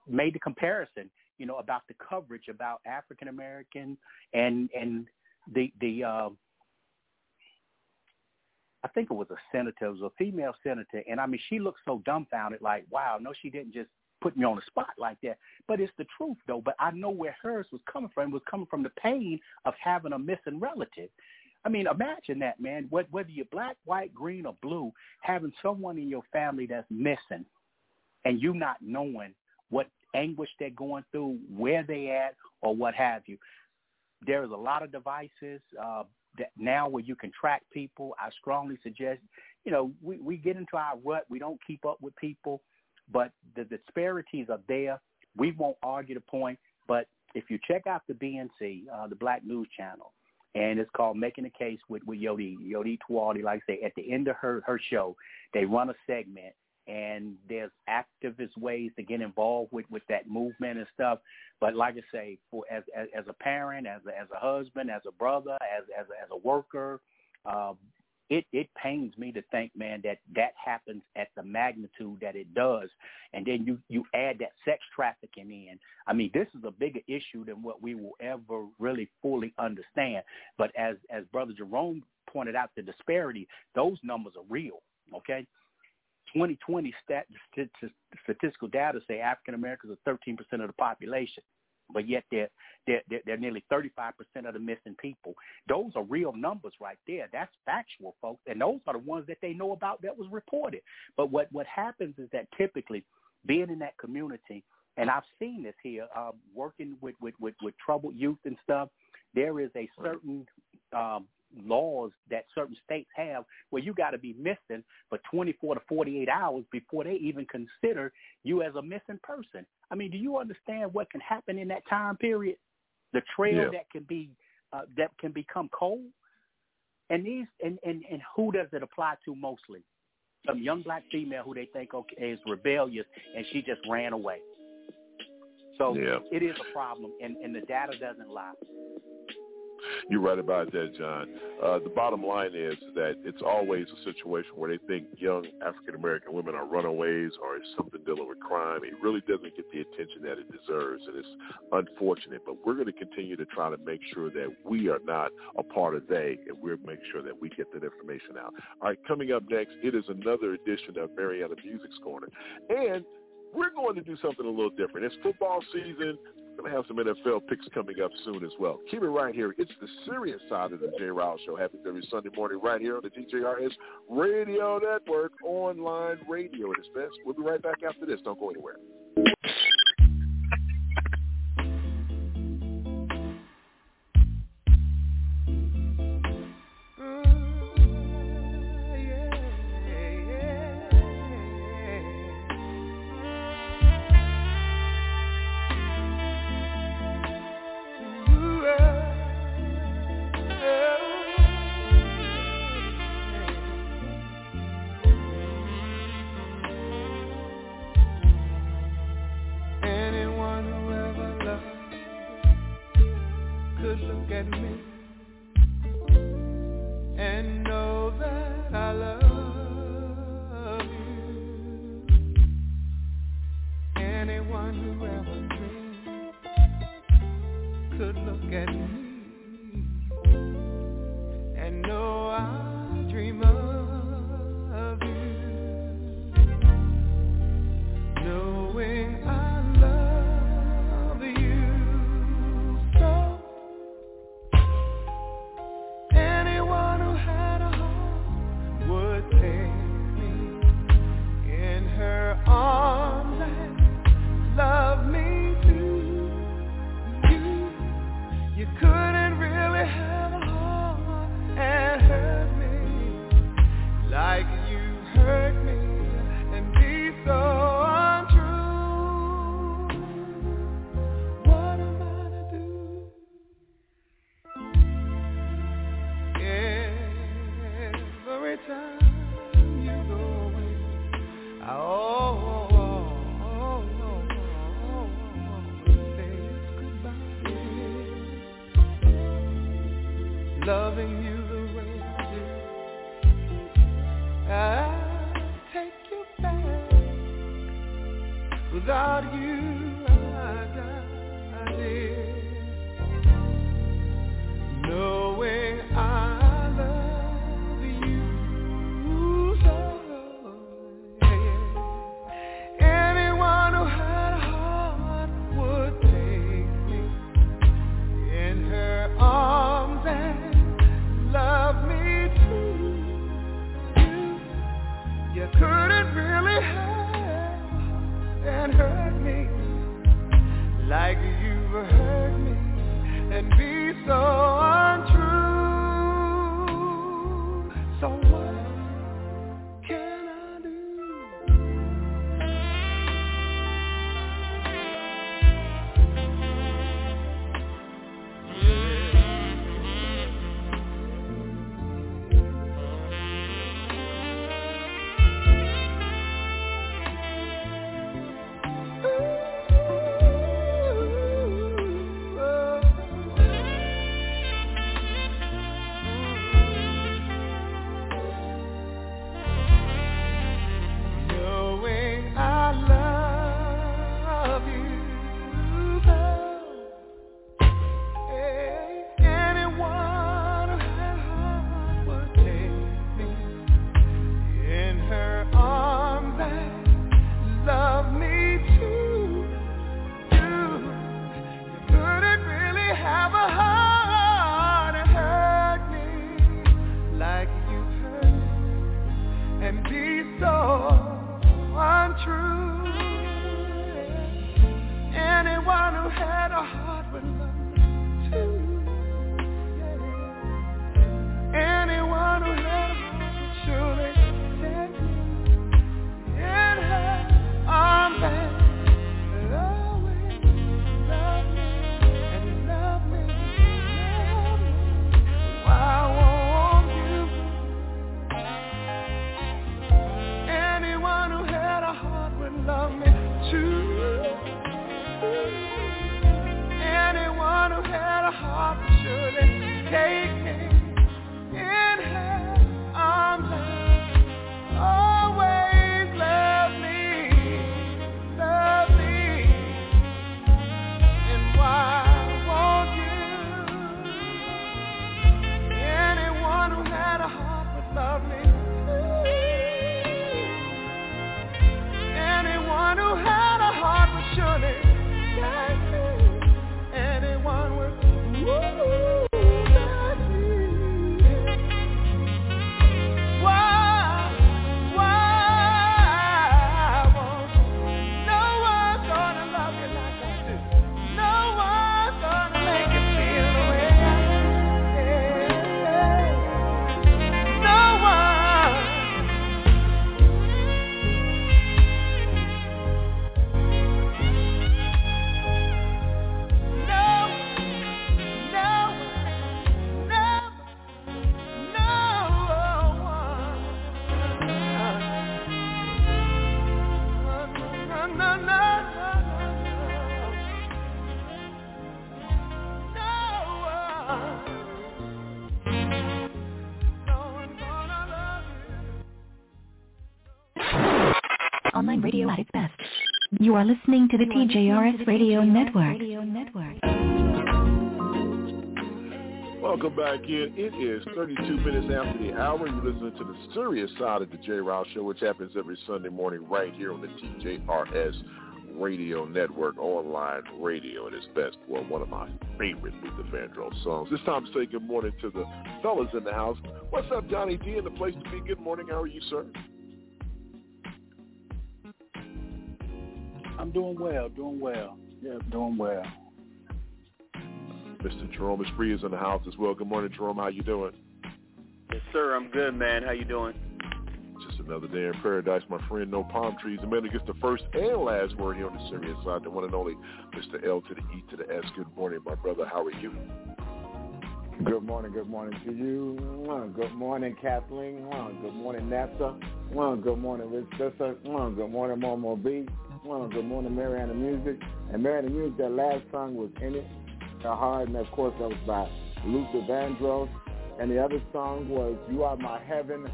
made the comparison you know, about the coverage about African American and and the the uh, I think it was a senator, it was a female senator, and I mean she looked so dumbfounded, like, wow, no, she didn't just put me on the spot like that. But it's the truth though. But I know where hers was coming from. It was coming from the pain of having a missing relative. I mean, imagine that, man. What, whether you're black, white, green, or blue, having someone in your family that's missing, and you not knowing what anguish they're going through, where they at, or what have you. There is a lot of devices uh, that now where you can track people. I strongly suggest, you know, we, we get into our rut. We don't keep up with people, but the disparities are there. We won't argue the point, but if you check out the BNC, uh, the Black News Channel, and it's called Making a Case with, with Yodi, Yodi Tewolde, like I say, at the end of her, her show, they run a segment and there's activist ways to get involved with with that movement and stuff. But like I say, for as as, as a parent, as a, as a husband, as a brother, as as a, as a worker, uh, it it pains me to think, man, that that happens at the magnitude that it does, and then you you add that sex trafficking in. I mean, this is a bigger issue than what we will ever really fully understand. But as as Brother Jerome pointed out, the disparity, those numbers are real. Okay, 2020 stat, statistical data say African Americans are 13% of the population, but yet they're, they're, they're nearly 35% of the missing people. Those are real numbers right there. That's factual, folks, and those are the ones that they know about that was reported. But what, what happens is that typically being in that community, and I've seen this here, uh, working with, with, with, with troubled youth and stuff, there is a certain um, laws that certain states have where you got to be missing for 24 to 48 hours before they even consider you as a missing person. I mean, do you understand what can happen in that time period? The trail Yeah. that can be uh, that can become cold. And these and, and and who does it apply to mostly? Some young black female who they think okay is rebellious and she just ran away. So Yeah. it is a problem, and and the data doesn't lie. You're right about that, John. Uh, the bottom line is that it's always a situation where they think young African American women are runaways or it's something dealing with crime. It really doesn't get the attention that it deserves, and it's unfortunate. But we're going to continue to try to make sure that we are not a part of they, and we're making sure that we get that information out. All right, coming up next, it is another edition of Mariana Music's Corner, and we're going to do something a little different. It's football season. Going to have some NFL picks coming up soon as well. Keep it right here. It's the serious side of the J. Ryle Show. Happens every Sunday morning right here on the TJRS Radio Network, online radio at its best. We'll be right back after this. Don't go anywhere. You are listening to the TJRS Radio Network. Welcome back in. It is 32 minutes after the hour. You're listening to the serious side of the J. Rouse Show, which happens every Sunday morning right here on the TJRS Radio Network, online radio at its best. Well, one of my favorite Luther Vandross songs. It's time to say good morning to the fellas in the house. What's up, Johnny D? In the place to be. Good morning. How are you, sir? I'm doing well, doing well. Yeah, doing well. Mr. Jerome Esprit is in the house as well. Good morning, Jerome. How you doing? Yes, sir. I'm good, man. How you doing? Just another day in paradise, my friend. No palm trees. The man who gets the first and last word here on the serious side, the one and only Mr. L to the E to the S. Good morning, my brother. How are you? Good morning, good morning to you. Good morning, Kathleen. Good morning, NASA. Good morning, Rich Good morning, Momo B. Mwah. Good morning, Mariana Music. And Mariana Music, that last song was in it. The Hard, and of course that was by Luther Vandross. And the other song was You Are My Heaven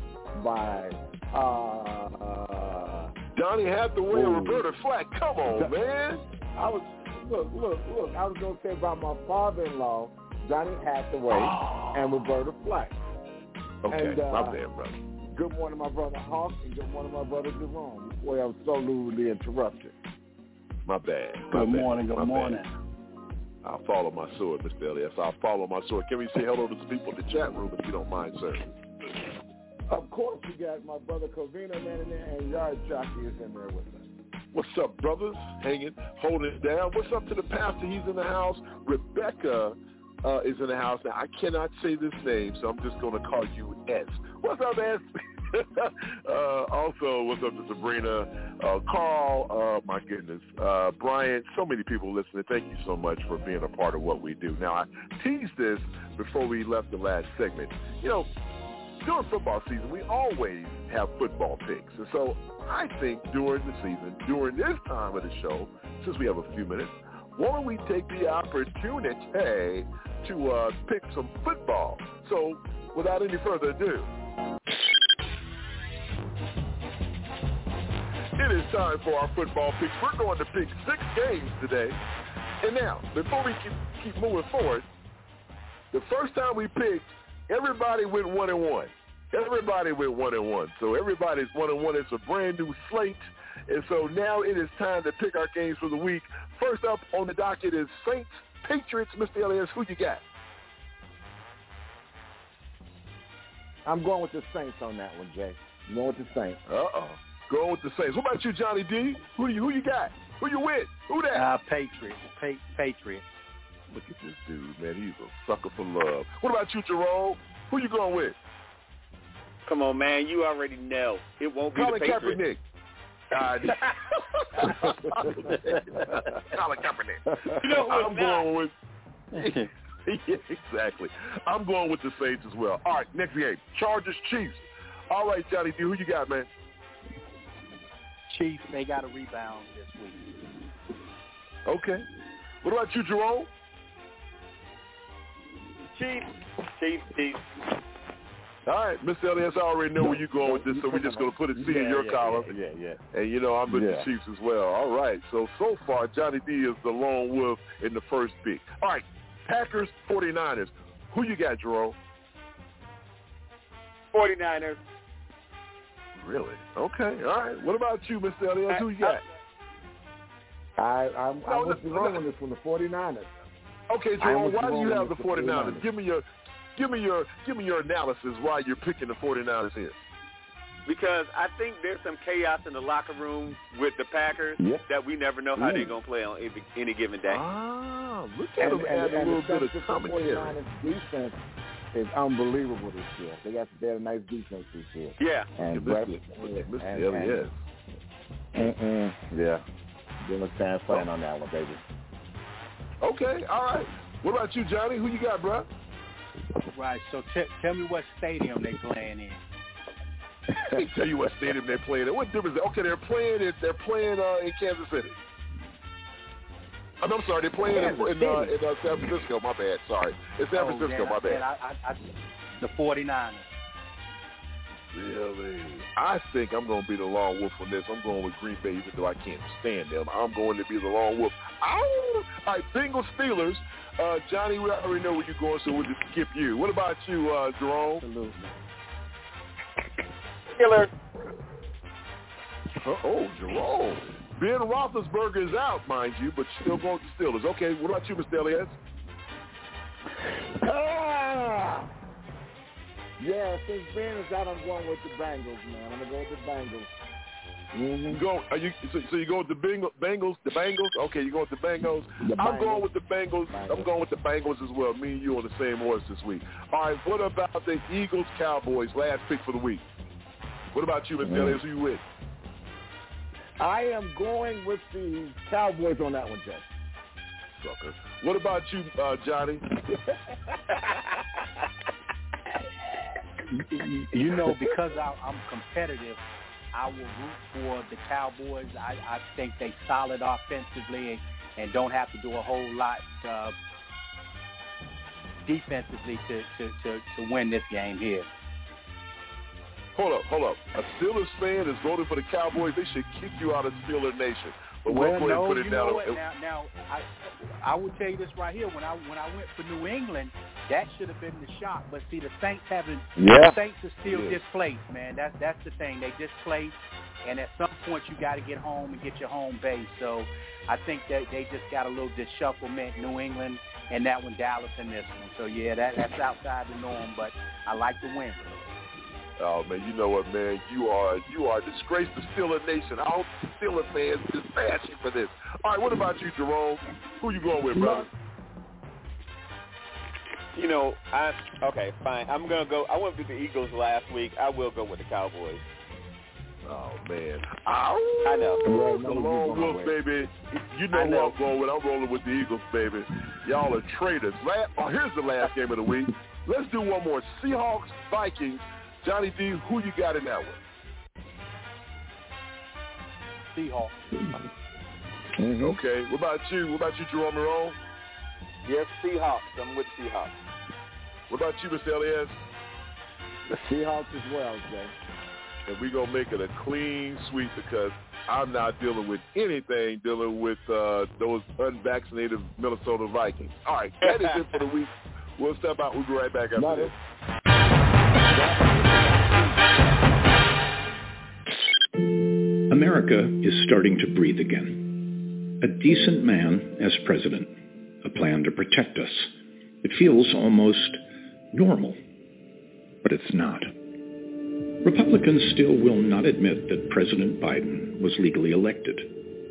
by uh Donnie Hathaway and Roberta Flack. Come on, man. I was look, look, look, I was gonna say about my father in law, Johnny Hathaway and Roberta Flack. Okay, And, uh, my bad, brother. Good morning, my brother Hawk, and good morning, my brother Jerome. Boy, I was so rudely interrupted. My bad. My Good bad. morning, good My bad. morning. I'll follow my sword, Mr. Elias. I'll follow my sword. Can we say hello to the people in the chat room if you don't mind, sir? Of course, you got my brother Covino man in there, and Yard Jockey is in there with us. What's up, brothers? Hanging, holding it down. What's up to the pastor? He's in the house. Rebecca uh, is in the house. Now, I cannot say this name, so I'm just going to call you S. What's up, S? uh, also, what's up to Sabrina, uh, Carl, uh, my goodness, uh, Brian, so many people listening. Thank you so much for being a part of what we do. Now, I teased this before we left the last segment. You know, during football season, we always have football picks. And so I think during the season, during this time of the show, since we have a few minutes, why don't we take the opportunity to uh, pick some football? So without any further ado, it is time for our football picks. We're going to pick six games today. And now, before we keep, keep moving forward, the first time we picked, everybody went one and one. Everybody went one and one. So everybody's one and one. It's a brand new slate. And so now it is time to pick our games for the week. First up on the docket is Saints Patriots. Mr. Elias, who you got? I'm going with the Saints on that one, Jay. I'm going with the Saints. Uh-oh. Going with the Saints. What about you, Johnny D? Who you who you got? Who you with? Who that? Uh, Patriots. Pa- Patriots. Look at this dude, man. He's a sucker for love. What about you, Jerome? Who you going with? Come on, man. You already know. It won't be Colin the Patriots. Kaepernick. Uh, Colin Kaepernick. No, I'm it's not. going with. yeah, exactly. I'm going with the Saints as well. All right, next game. Chargers Chiefs. All right, Johnny D, who you got, man? Chiefs, they got a rebound this week. Okay. What about you, Jerome? Chiefs. Chiefs. Chiefs. All right, Mr. Elias, I already know where you're going with this, so we're just going to put a C in your yeah, column. Yeah, yeah. And, you know, I'm with Yeah. the Chiefs as well. All right. So, so far, Johnny D is the lone wolf in the first pick. All right. Packers, 49ers. Who you got, Jerome? 49ers. Really? Okay. All right. What about you, Mr. Elias? Who you got? I, I'm, No, I'm with Jerome no. on this one, the 49ers. Okay, I am Jerome, why do you have the the 49ers? 49ers. Give me your give me your give me your analysis why you're picking the 49ers here. Because I think there's some chaos in the locker room with the Packers Yep. that we never know how Mm. they're going to play on any, any given day. Ah, look at And, them and, add a little bit of San Francisco commentary. 49ers defense is unbelievable this year. They got they had a nice defense this year. Yeah. And Look Brett, at Mr. and, Mr. and, Elias. Mm-mm, yeah. Playing on that one, baby. Okay, all right. What about you, Johnny? Who you got, bro? Right. So t- tell me what stadium they playing in. Tell you what stadium they're playing in. What difference? Okay, they're playing in they're playing uh, in Kansas City. I'm, I'm sorry, they're playing in, in, uh, in uh, San Francisco. My bad. Sorry, it's San Oh, Francisco. then my I- bad. I, I, I, the 49ers. Really? I think I'm going to be the lone wolf on this. I'm going with Green Bay, even though I can't stand them. I'm going to be the lone wolf. Ow! All right, Bengals Steelers. Uh, Johnny, we already know where you're going, so we'll just skip you. What about you, uh, Jerome? Absolutely. Steelers. Uh, oh, Jerome. Ben Roethlisberger is out, mind you, but still going to Steelers. Okay, what about you, Mr. Elias? Ah! Yeah, since Ben is out, I'm going with the Bengals, man. I'm gonna go with the Bengals. Mm-hmm. Go. Are you so, so you go with the Bengals? Bengals? The Bengals? Okay, you go with the Bengals. The I'm Bengals. going with the Bengals. I'm going with the Bengals as well. Me and you on the same horse this week. All right. What about the Eagles Cowboys? Last pick for the week. What about you, Mr. Mm. Elias? Who you with? I am going with the Cowboys on that one, Jay. Sucker. What about you, uh, Johnny? you know, because I, I'm competitive, I will root for the Cowboys. I, I think they solid offensively and, and don't have to do a whole lot uh, defensively to, to, to, to win this game here. Hold up, hold up. A Steelers fan is voting for the Cowboys. They should kick you out of Steeler Nation. But we'll well, and no, put it you down. know what? Now, now I, I will tell you this right here. When I when I went for New England, that should have been the shot. But see, the Saints haven't. Yeah. The Saints are still Yeah. displaced, man. That's that's the thing. They displaced, and at some point you got to get home and get your home base. So I think that they just got a little disshufflement. New England and that one, Dallas in this one. So yeah, that that's outside the norm. But I like the win. Oh man, you know what, man? You are you are a disgrace to Steeler Nation. All Steeler fans just bash you for this. All right, what about you, Jerome? Who you going with, brother? You know, I okay, fine. I'm gonna go. I went with the Eagles last week. I will go with the Cowboys. Oh man, Ow. I know. the lone wolf, baby. You know, I know. who I'm going with. I'm rolling with the Eagles, baby. Y'all are traitors. La oh, here's the last game of the week. Let's do one more. Seahawks, Vikings. Johnny D, who you got in that one? Seahawks. Mm-hmm. Okay. What about you? What about you, Jerome Marone? Yes, Seahawks. I'm with Seahawks. What about you, Mr. Elias? The Seahawks as well, Jay. and we're gonna make it a clean sweep because I'm not dealing with anything dealing with uh, those unvaccinated Minnesota Vikings. All right, that is it for the week. We'll step out. We'll be right back after Love this. America is starting to breathe again. A decent man as president. A plan to protect us. It feels almost normal. But it's not. Republicans still will not admit that President Biden was legally elected,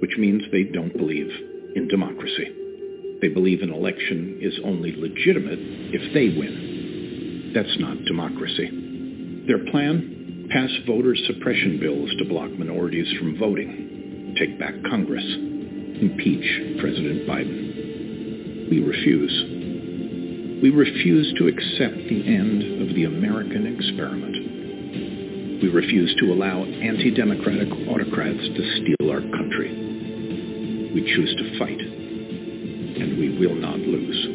which means they don't believe in democracy. They believe an election is only legitimate if they win. That's not democracy. Their plan? Pass voter suppression bills to block minorities from voting. Take back Congress. Impeach President Biden. We refuse. We refuse to accept the end of the American experiment. We refuse to allow anti-democratic autocrats to steal our country. We choose to fight, and we will not lose.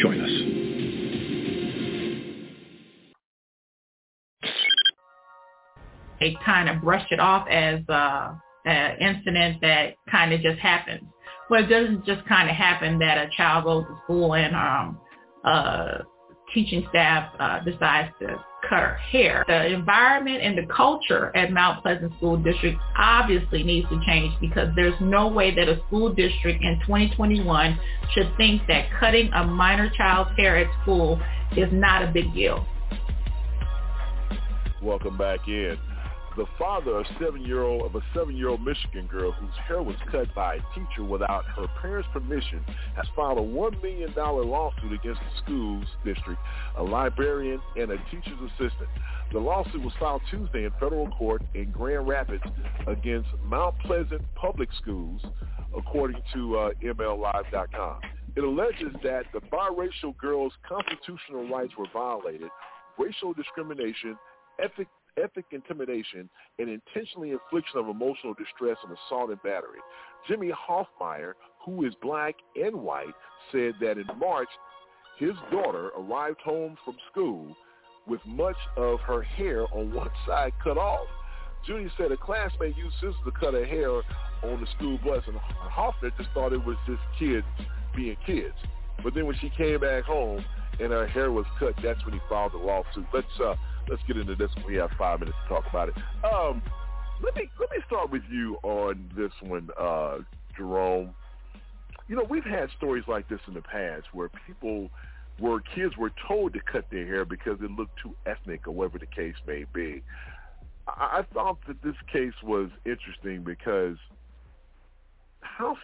Join us. They kind of brush it off as uh, an incident that kind of just happens. Well, it doesn't just kind of happen that a child goes to school and um, uh, teaching staff uh, decides to cut her hair. The environment and the culture at Mount Pleasant School District obviously needs to change because there's no way that a school district in 2021 should think that cutting a minor child's hair at school is not a big deal. Welcome back in. The father of seven-year-old of a seven-year-old Michigan girl whose hair was cut by a teacher without her parents' permission has filed a one million dollar lawsuit against the school's district, a librarian, and a teacher's assistant. The lawsuit was filed Tuesday in federal court in Grand Rapids against Mount Pleasant Public Schools, according to uh, MLive.com. It alleges that the biracial girl's constitutional rights were violated, racial discrimination, ethic ethnic intimidation, and intentionally infliction of emotional distress and assault and battery. Jimmy Hoffmeyer, who is black and white, said that in March, his daughter arrived home from school with much of her hair on one side cut off. Judy said a classmate used scissors to cut her hair on the school bus, and Hoffner just thought it was just kids being kids. But then when she came back home and her hair was cut, that's when he filed the lawsuit. Let's uh, let's get into this. We have five minutes to talk about it. Um, let me let me start with you on this one, uh, Jerome. You know, we've had stories like this in the past where people, where kids were told to cut their hair because it looked too ethnic or whatever the case may be. I, I thought that this case was interesting because how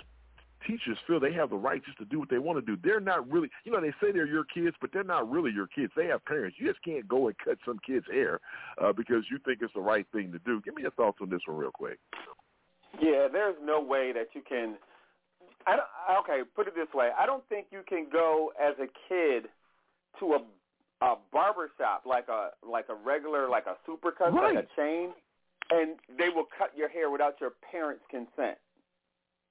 teachers feel they have the right just to do what they want to do. They're not really, you know, they say they're your kids, but they're not really your kids. They have parents. You just can't go and cut some kid's hair uh, because you think it's the right thing to do. Give me your thoughts on this one real quick. Yeah, there's no way that you can. I don't, okay, put it this way. I don't think you can go as a kid to a a barber shop like a like a regular like a supercut right. like a chain, and they will cut your hair without your parents' consent.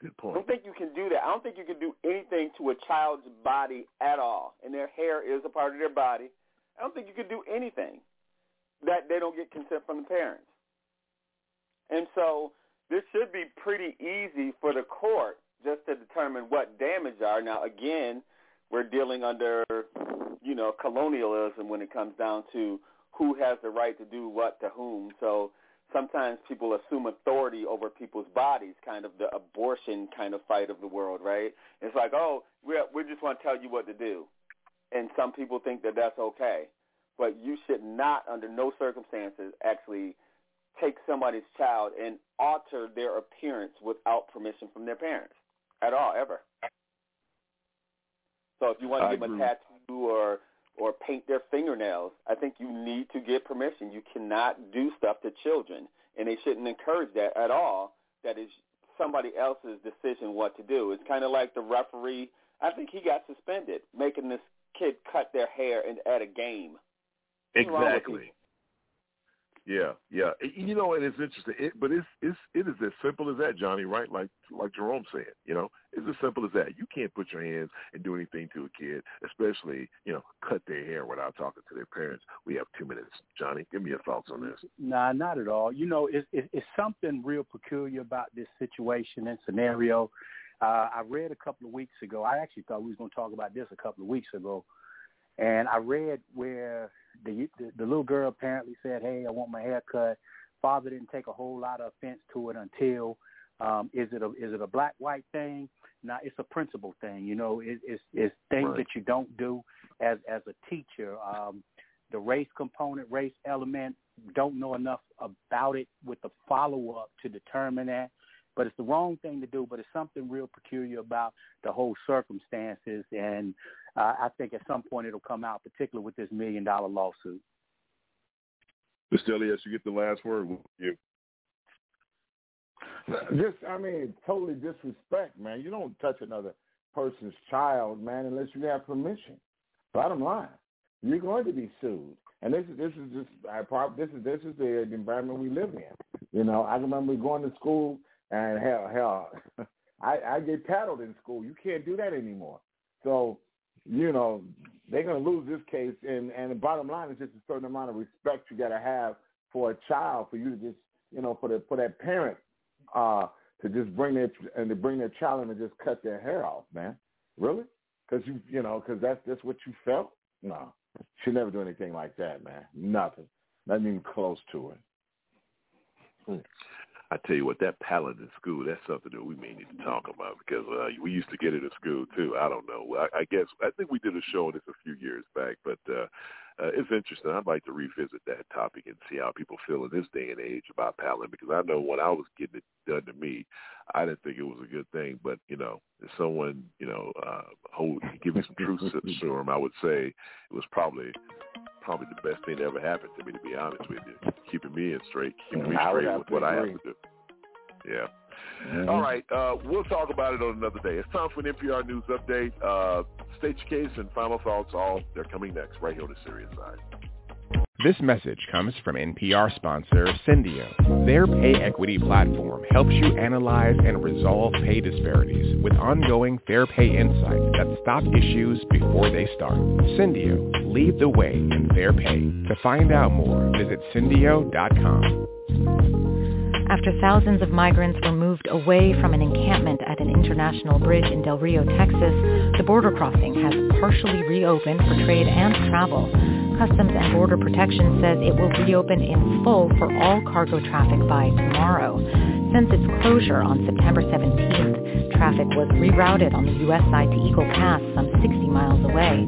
Good I don't think you can do that. I don't think you can do anything to a child's body at all, and their hair is a part of their body. I don't think you can do anything that they don't get consent from the parents. And so this should be pretty easy for the court just to determine what damage are. Now, again, we're dealing under, you know, colonialism when it comes down to who has the right to do what to whom. So sometimes people assume authority over people's bodies, kind of the abortion kind of fight of the world, right? It's like, oh, we we just want to tell you what to do, and some people think that that's okay, but you should not, under no circumstances, actually take somebody's child and alter their appearance without permission from their parents at all, ever. So if you want to I give them a tattoo or or paint their fingernails, I think you need to get permission. You cannot do stuff to children, and they shouldn't encourage that at all. That is somebody else's decision what to do. It's kind of like the referee. I think he got suspended making this kid cut their hair in, at a game. Exactly. Yeah, yeah. You know, and it's interesting, it, but it's it's it is as simple as that, Johnny. Right? Like like Jerome said. You know, it's as simple as that. You can't put your hands and do anything to a kid, especially you know, cut their hair without talking to their parents. We have two minutes, Johnny. Give me your thoughts on this. Nah, not at all. You know, it's it, it's something real peculiar about this situation and scenario. Uh, I read a couple of weeks ago. I actually thought we was going to talk about this a couple of weeks ago, and I read where the, the the little girl apparently said, "Hey, I want my hair cut." Father didn't take a whole lot of offense to it until um, is it a is it a black white thing? No, it's a principle thing. You know, it, it's it's things Right. that you don't do as as a teacher. Um, the race component, race element, don't know enough about it with the follow up to determine that. But it's the wrong thing to do. But it's something real peculiar about the whole circumstances, and uh, I think at some point it'll come out, particularly with this million dollar lawsuit. Mr. Elias, you get the last word. You. Just, I mean, totally disrespect, man. You don't touch another person's child, man, unless you have permission. Bottom line, you're going to be sued, and this is this is just I prob- this is this is the environment we live in. You know, I remember going to school, and hell, hell, I I get paddled in school. You can't do that anymore. So, you know, they're going to lose this case, and and the bottom line is just a certain amount of respect you got to have for a child, for you to just, you know, for the for that parent uh, to just bring their and to bring their child in and just cut their hair off, man. Really? Because you, you know, because that's that's what you felt. No, should never do anything like that, man. Nothing, not even close to it. I tell you what, that palette in school, that's something that we may need to talk about because uh, we used to get it in school too. I don't know. I, I guess I think we did a show on this a few years back, but uh, uh, it's interesting. I'd like to revisit that topic and see how people feel in this day and age about palette because I know when I was getting it done to me, I didn't think it was a good thing. But you know, if someone you know uh, hold give me some truth serum, I would say it was probably probably the best thing that ever happened to me. To be honest with you, keeping me in straight, keeping me straight with what I have to do. Yeah. Mhm. All right. Uh, we'll talk about it on another day. It's time for an NPR News Update. Uh, state case and final thoughts. All they're coming next right here on the Serious Side. This message comes from NPR sponsor Syndio. Their pay equity platform helps you analyze and resolve pay disparities with ongoing fair pay insights that stop issues before they start. Syndio, lead the way in fair pay. To find out more, visit syndio.com. After thousands of migrants were moved away from an encampment at an international bridge in Del Rio, Texas, the border crossing has partially reopened for trade and travel. Customs and Border Protection says it will reopen in full for all cargo traffic by tomorrow. Since its closure on September 17th, traffic was rerouted on the U.S. side to Eagle Pass, some 60 miles away.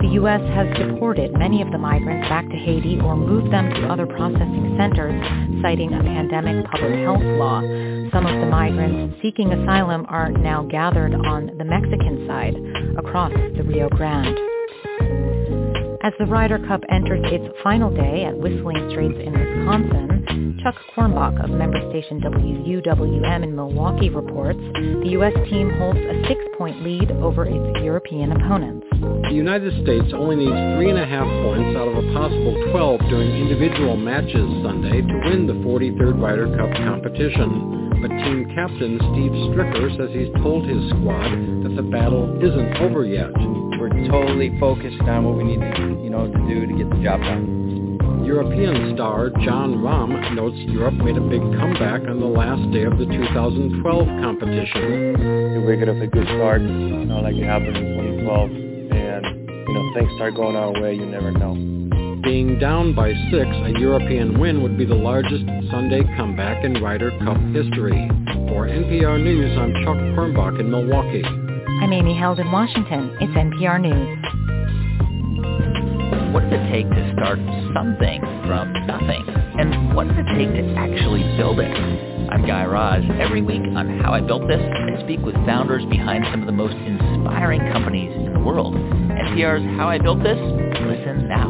The U.S. has deported many of the migrants back to Haiti or moved them to other processing centers, citing a pandemic public health law. Some of the migrants seeking asylum are now gathered on the Mexican side across the Rio Grande. As the Ryder Cup enters its final day at Whistling Straits in Wisconsin, Chuck Quirmbach of member station WUWM in Milwaukee reports the U.S. team holds a six-point lead over its European opponents. The United States only needs three and a half points out of a possible 12 during individual matches Sunday to win the 43rd Ryder Cup competition. But team captain Steve Stricker says he's told his squad that the battle isn't over yet. We're totally focused on what we need to, you know, to do to get the job done. European star Jon Rahm notes Europe made a big comeback on the last day of the 2012 competition. We got off a good start, you know, like it happened in 2012, and you know, things start going our way. You never know. Being down by six, a European win would be the largest Sunday comeback in Ryder Cup history. For NPR News, I'm Chuck Quirmbach in Milwaukee. I'm Amy Held in Washington. It's NPR News. What does it take to start something from nothing? And what does it take to actually build it? I'm Guy Raz. Every week on How I Built This, I speak with founders behind some of the most inspiring companies in the world. NPR's How I Built This? Listen now.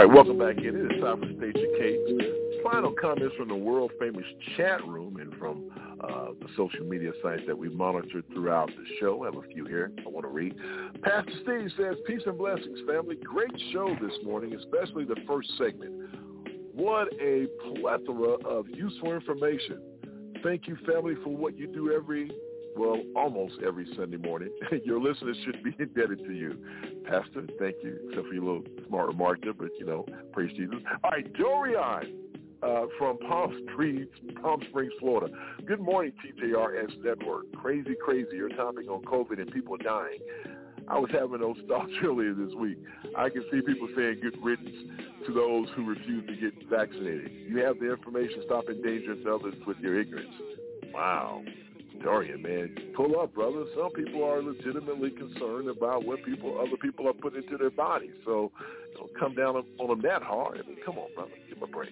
All right, welcome back in. It is time for Station Kate. final comments from the world famous chat room and from uh, the social media sites that we've monitored throughout the show. I have a few here I want to read. Pastor Steve says, peace and blessings, family. Great show this morning, especially the first segment. What a plethora of useful information. Thank you, family, for what you do every well, almost every Sunday morning. your listeners should be indebted to you. Pastor, thank you, except for your little smart remark there, but, you know, praise Jesus. All right, Dorian uh, from Palm Springs, Palm Springs, Florida. Good morning, TJRS Network. Crazy, crazy. Your topic on COVID and people dying. I was having those thoughts earlier this week. I can see people saying good riddance to those who refuse to get vaccinated. You have the information. Stop endangering others with your ignorance. Wow. Dorian, man, pull up, brother. Some people are legitimately concerned about what people, other people are putting into their bodies. So don't come down on them that hard. I mean, come on, brother, give a break.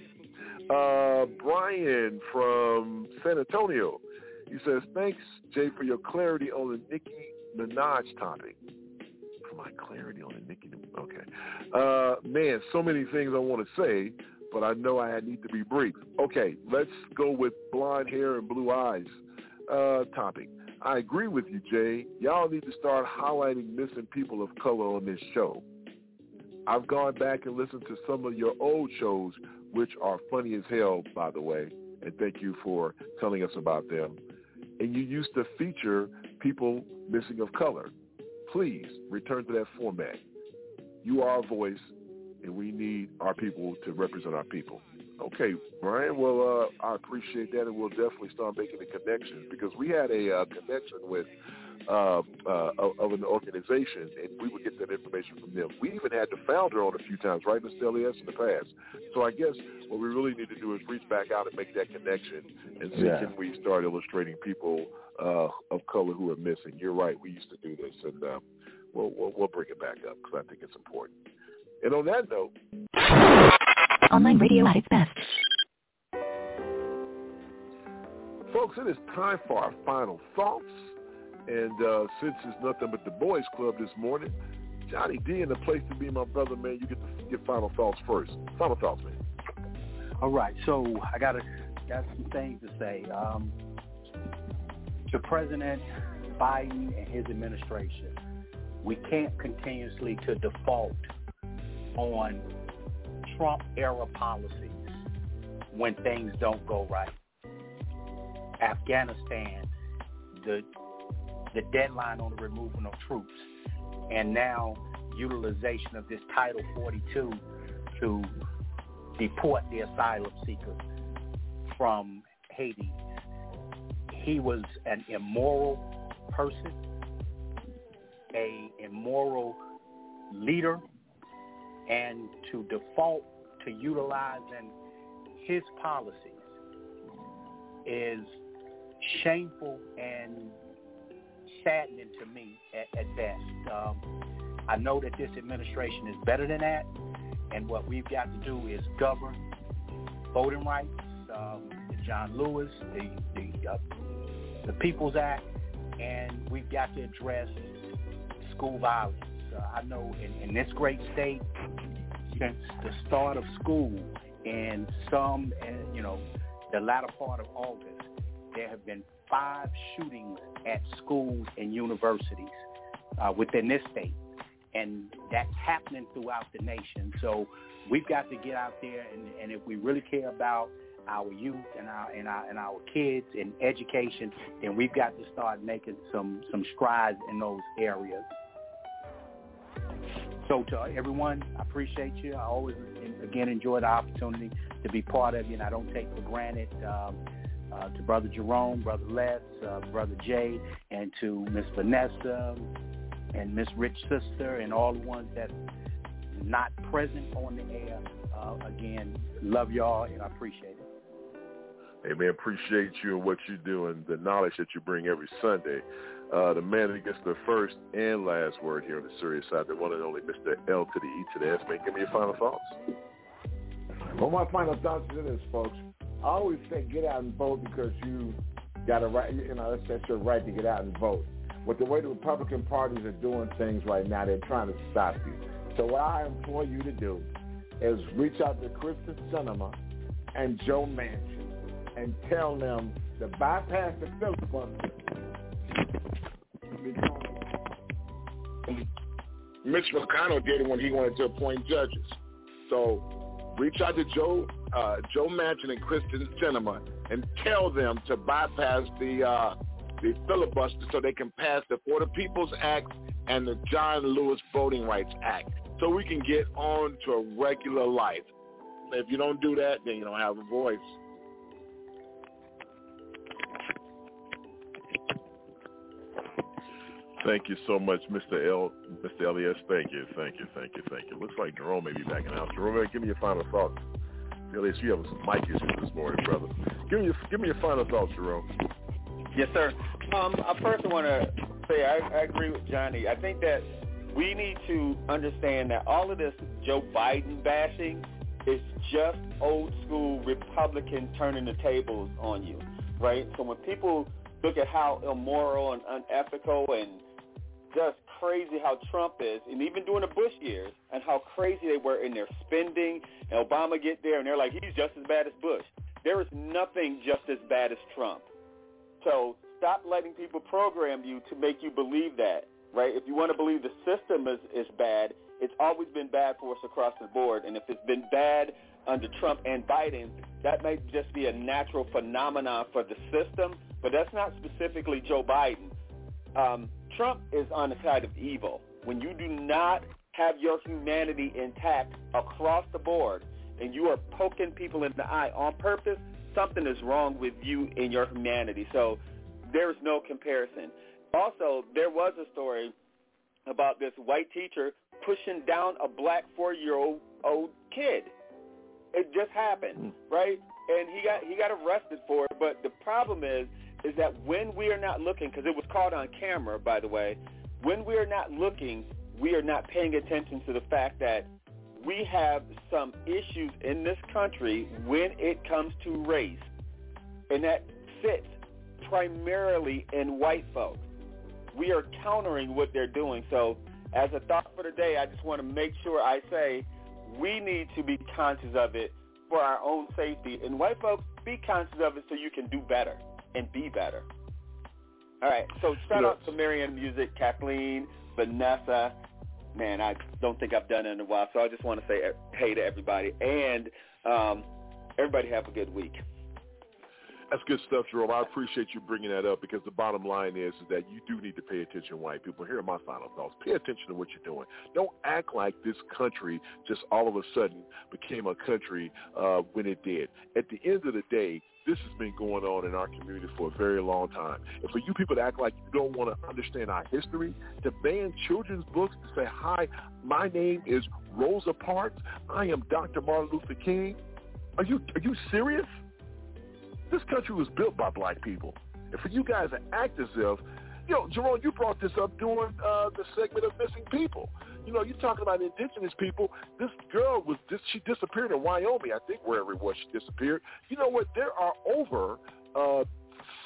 Uh, Brian from San Antonio, he says, thanks, Jay, for your clarity on the Nicki Minaj topic. For my clarity on the Nicki, okay. Uh, man, so many things I want to say, but I know I need to be brief. Okay, let's go with blonde hair and blue eyes uh, topic. I agree with you, Jay. Y'all need to start highlighting missing people of color on this show. I've gone back and listened to some of your old shows, which are funny as hell, by the way, and thank you for telling us about them. And you used to feature people missing of color. Please return to that format. You are a voice, and we need our people to represent our people. Okay, Brian. Well, uh, I appreciate that, and we'll definitely start making the connections because we had a uh, connection with uh, uh, of an organization, and we would get that information from them. We even had the founder on a few times, right, Mr. Elias, in the past. So I guess what we really need to do is reach back out and make that connection and see Yeah. can we start illustrating people uh, of color who are missing. You're right. We used to do this, and um, we'll, we'll, we'll bring it back up because I think it's important. And on that note, Online radio at its best. Folks, it is time for our final thoughts. And uh, since it's nothing but the boys club this morning, Johnny D in the place to be my brother, man, you get to get final thoughts first. Final thoughts, man. All right, so I got to got some things to say. Um, to President Biden and his administration, we can't continuously to default on Trump era policies when things don't go right. Afghanistan, the the deadline on the removal of troops, and now utilization of this Title 42 to deport the asylum seekers from Haiti. He was an immoral person, a immoral leader, and to default to utilizing his policies is shameful and saddening to me at, at best. Um, I know that this administration is better than that, and what we've got to do is govern voting rights, um, the John Lewis, the the, uh, the People's Act, and we've got to address school violence. I know in, in this great state, since the start of school, and some, uh, you know, the latter part of August, there have been five shootings at schools and universities uh, within this state. And that's happening throughout the nation. So we've got to get out there, and, and if we really care about our youth and our and our and our kids and education, then we've got to start making some some strides in those areas. So to everyone, I appreciate you. I always again enjoy the opportunity to be part of you, and I don't take for granted. Um, uh, to Brother Jerome, Brother Les, uh, Brother Jay, and to Miss Vanessa and Miss Rich Sister and all the ones that not present on the air. Uh, again, love y'all and I appreciate it. Hey man, appreciate you and what you do and the knowledge that you bring every Sunday. Uh, the man that gets the first and last word here on the serious side, the one and only Mr. L to the E to the S. Man, give me your final thoughts. Well, my final thoughts is this, folks. I always say get out and vote because you got a right, you know, that's, your right to get out and vote. But the way the Republican parties are doing things right now, they're trying to stop you. So what I implore you to do is reach out to Kyrsten Sinema and Joe Manchin and tell them to bypass the filibuster. Mitch McConnell did it when he wanted to appoint judges. So reach out to Joe uh, Joe Manchin and Kyrsten Sinema and tell them to bypass the uh, the filibuster so they can pass the For the People's Act and the John Lewis Voting Rights Act so we can get on to a regular life. If you don't do that, then you don't have a voice. Thank you so much, Mr. L. Mr. Elias. Thank you, thank you, thank you, thank you. Looks like Jerome may be backing out. Jerome, give me your final thoughts. Elias, you have some mic issues this morning, brother. Give me your, give me your final thoughts, Jerome. Yes, sir. Um, I first want to say I, I agree with Johnny. I think that we need to understand that all of this Joe Biden bashing is just old school Republican turning the tables on you, right? So when people look at how immoral and unethical and just crazy how Trump is, and even during the Bush years, and how crazy they were in their spending, and Obama get there, and they're like, he's just as bad as Bush. There is nothing just as bad as Trump. So stop letting people program you to make you believe that, right? If you want to believe the system is, is bad, it's always been bad for us across the board. And if it's been bad under Trump and Biden, that might just be a natural phenomenon for the system, but that's not specifically Joe Biden. Um, Trump is on the side of evil. When you do not have your humanity intact across the board and you are poking people in the eye on purpose, something is wrong with you and your humanity. So there's no comparison. Also, there was a story about this white teacher pushing down a black four-year-old old kid. It just happened, hmm. right? And he got he got arrested for it. But the problem is is that when we are not looking, because it was caught on camera, by the way, when we are not looking, we are not paying attention to the fact that we have some issues in this country when it comes to race, and that sits primarily in white folks. We are countering what they're doing. So as a thought for today, I just want to make sure I say we need to be conscious of it for our own safety. And white folks, be conscious of it so you can do better and be better. All right. So shout out to Marianne Music, Kathleen, Vanessa. Man, I don't think I've done it in a while, so I just want to say hey to everybody. And um, everybody have a good week. That's good stuff, Jerome. I appreciate you bringing that up because the bottom line is, is that you do need to pay attention, white people. Here are my final thoughts. Pay attention to what you're doing. Don't act like this country just all of a sudden became a country uh, when it did. At the end of the day, this has been going on in our community for a very long time. And for you people to act like you don't want to understand our history, to ban children's books, to say, hi, my name is Rosa Parks, I am Dr. Martin Luther King. Are you are you serious? This country was built by black people. And for you guys to act as if, you know, Jerome, you brought this up during uh, the segment of missing people. You know, you're talking about indigenous people. This girl was dis- she disappeared in Wyoming, I think, wherever it was she disappeared. You know what? There are over uh,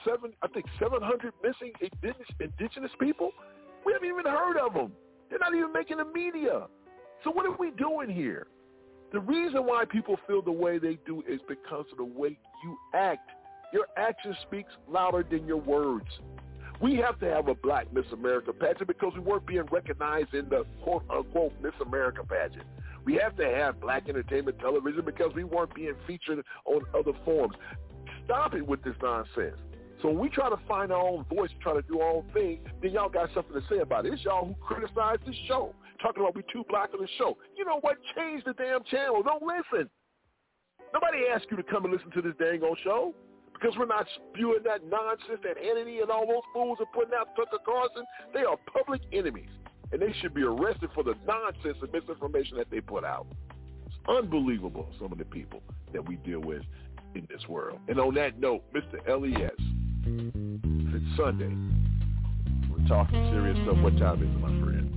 seven, I think, 700 missing indigenous, indigenous people. We haven't even heard of them. They're not even making the media. So what are we doing here? The reason why people feel the way they do is because of the way you act. Your action speaks louder than your words. We have to have a black Miss America pageant because we weren't being recognized in the quote unquote Miss America pageant. We have to have black entertainment television because we weren't being featured on other forms. Stop it with this nonsense. So when we try to find our own voice, try to do our own thing, then y'all got something to say about it. It's y'all who criticize this show talking about we too black on the show. You know what? Change the damn channel. Don't listen. Nobody asked you to come and listen to this dang old show because we're not spewing that nonsense that Hannity and all those fools are putting out Tucker Carlson. They are public enemies, and they should be arrested for the nonsense and misinformation that they put out. It's unbelievable, some of the people that we deal with in this world. And on that note, Mr. LES, it's Sunday. We're talking serious stuff. What time is it, my friend?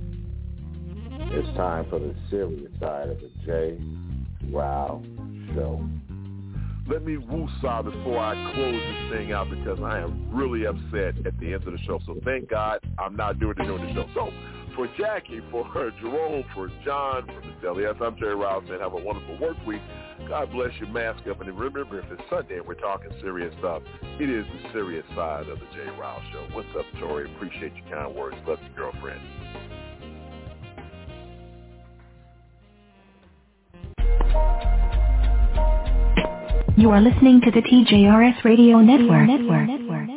It's time for the serious side of the J. Wow Show. Let me woosah before I close this thing out because I am really upset at the end of the show. So thank God I'm not doing it during the show. So for Jackie, for Jerome, for John, for Mr. Elias, I'm Jerry and have a wonderful work week. God bless you. Mask up. And remember, if it's Sunday and we're talking serious stuff, it is the serious side of the Jay Rouse Show. What's up, Tori? Appreciate your kind words. Love you, girlfriend. You are listening to the TJRS Radio Network. Network. Network.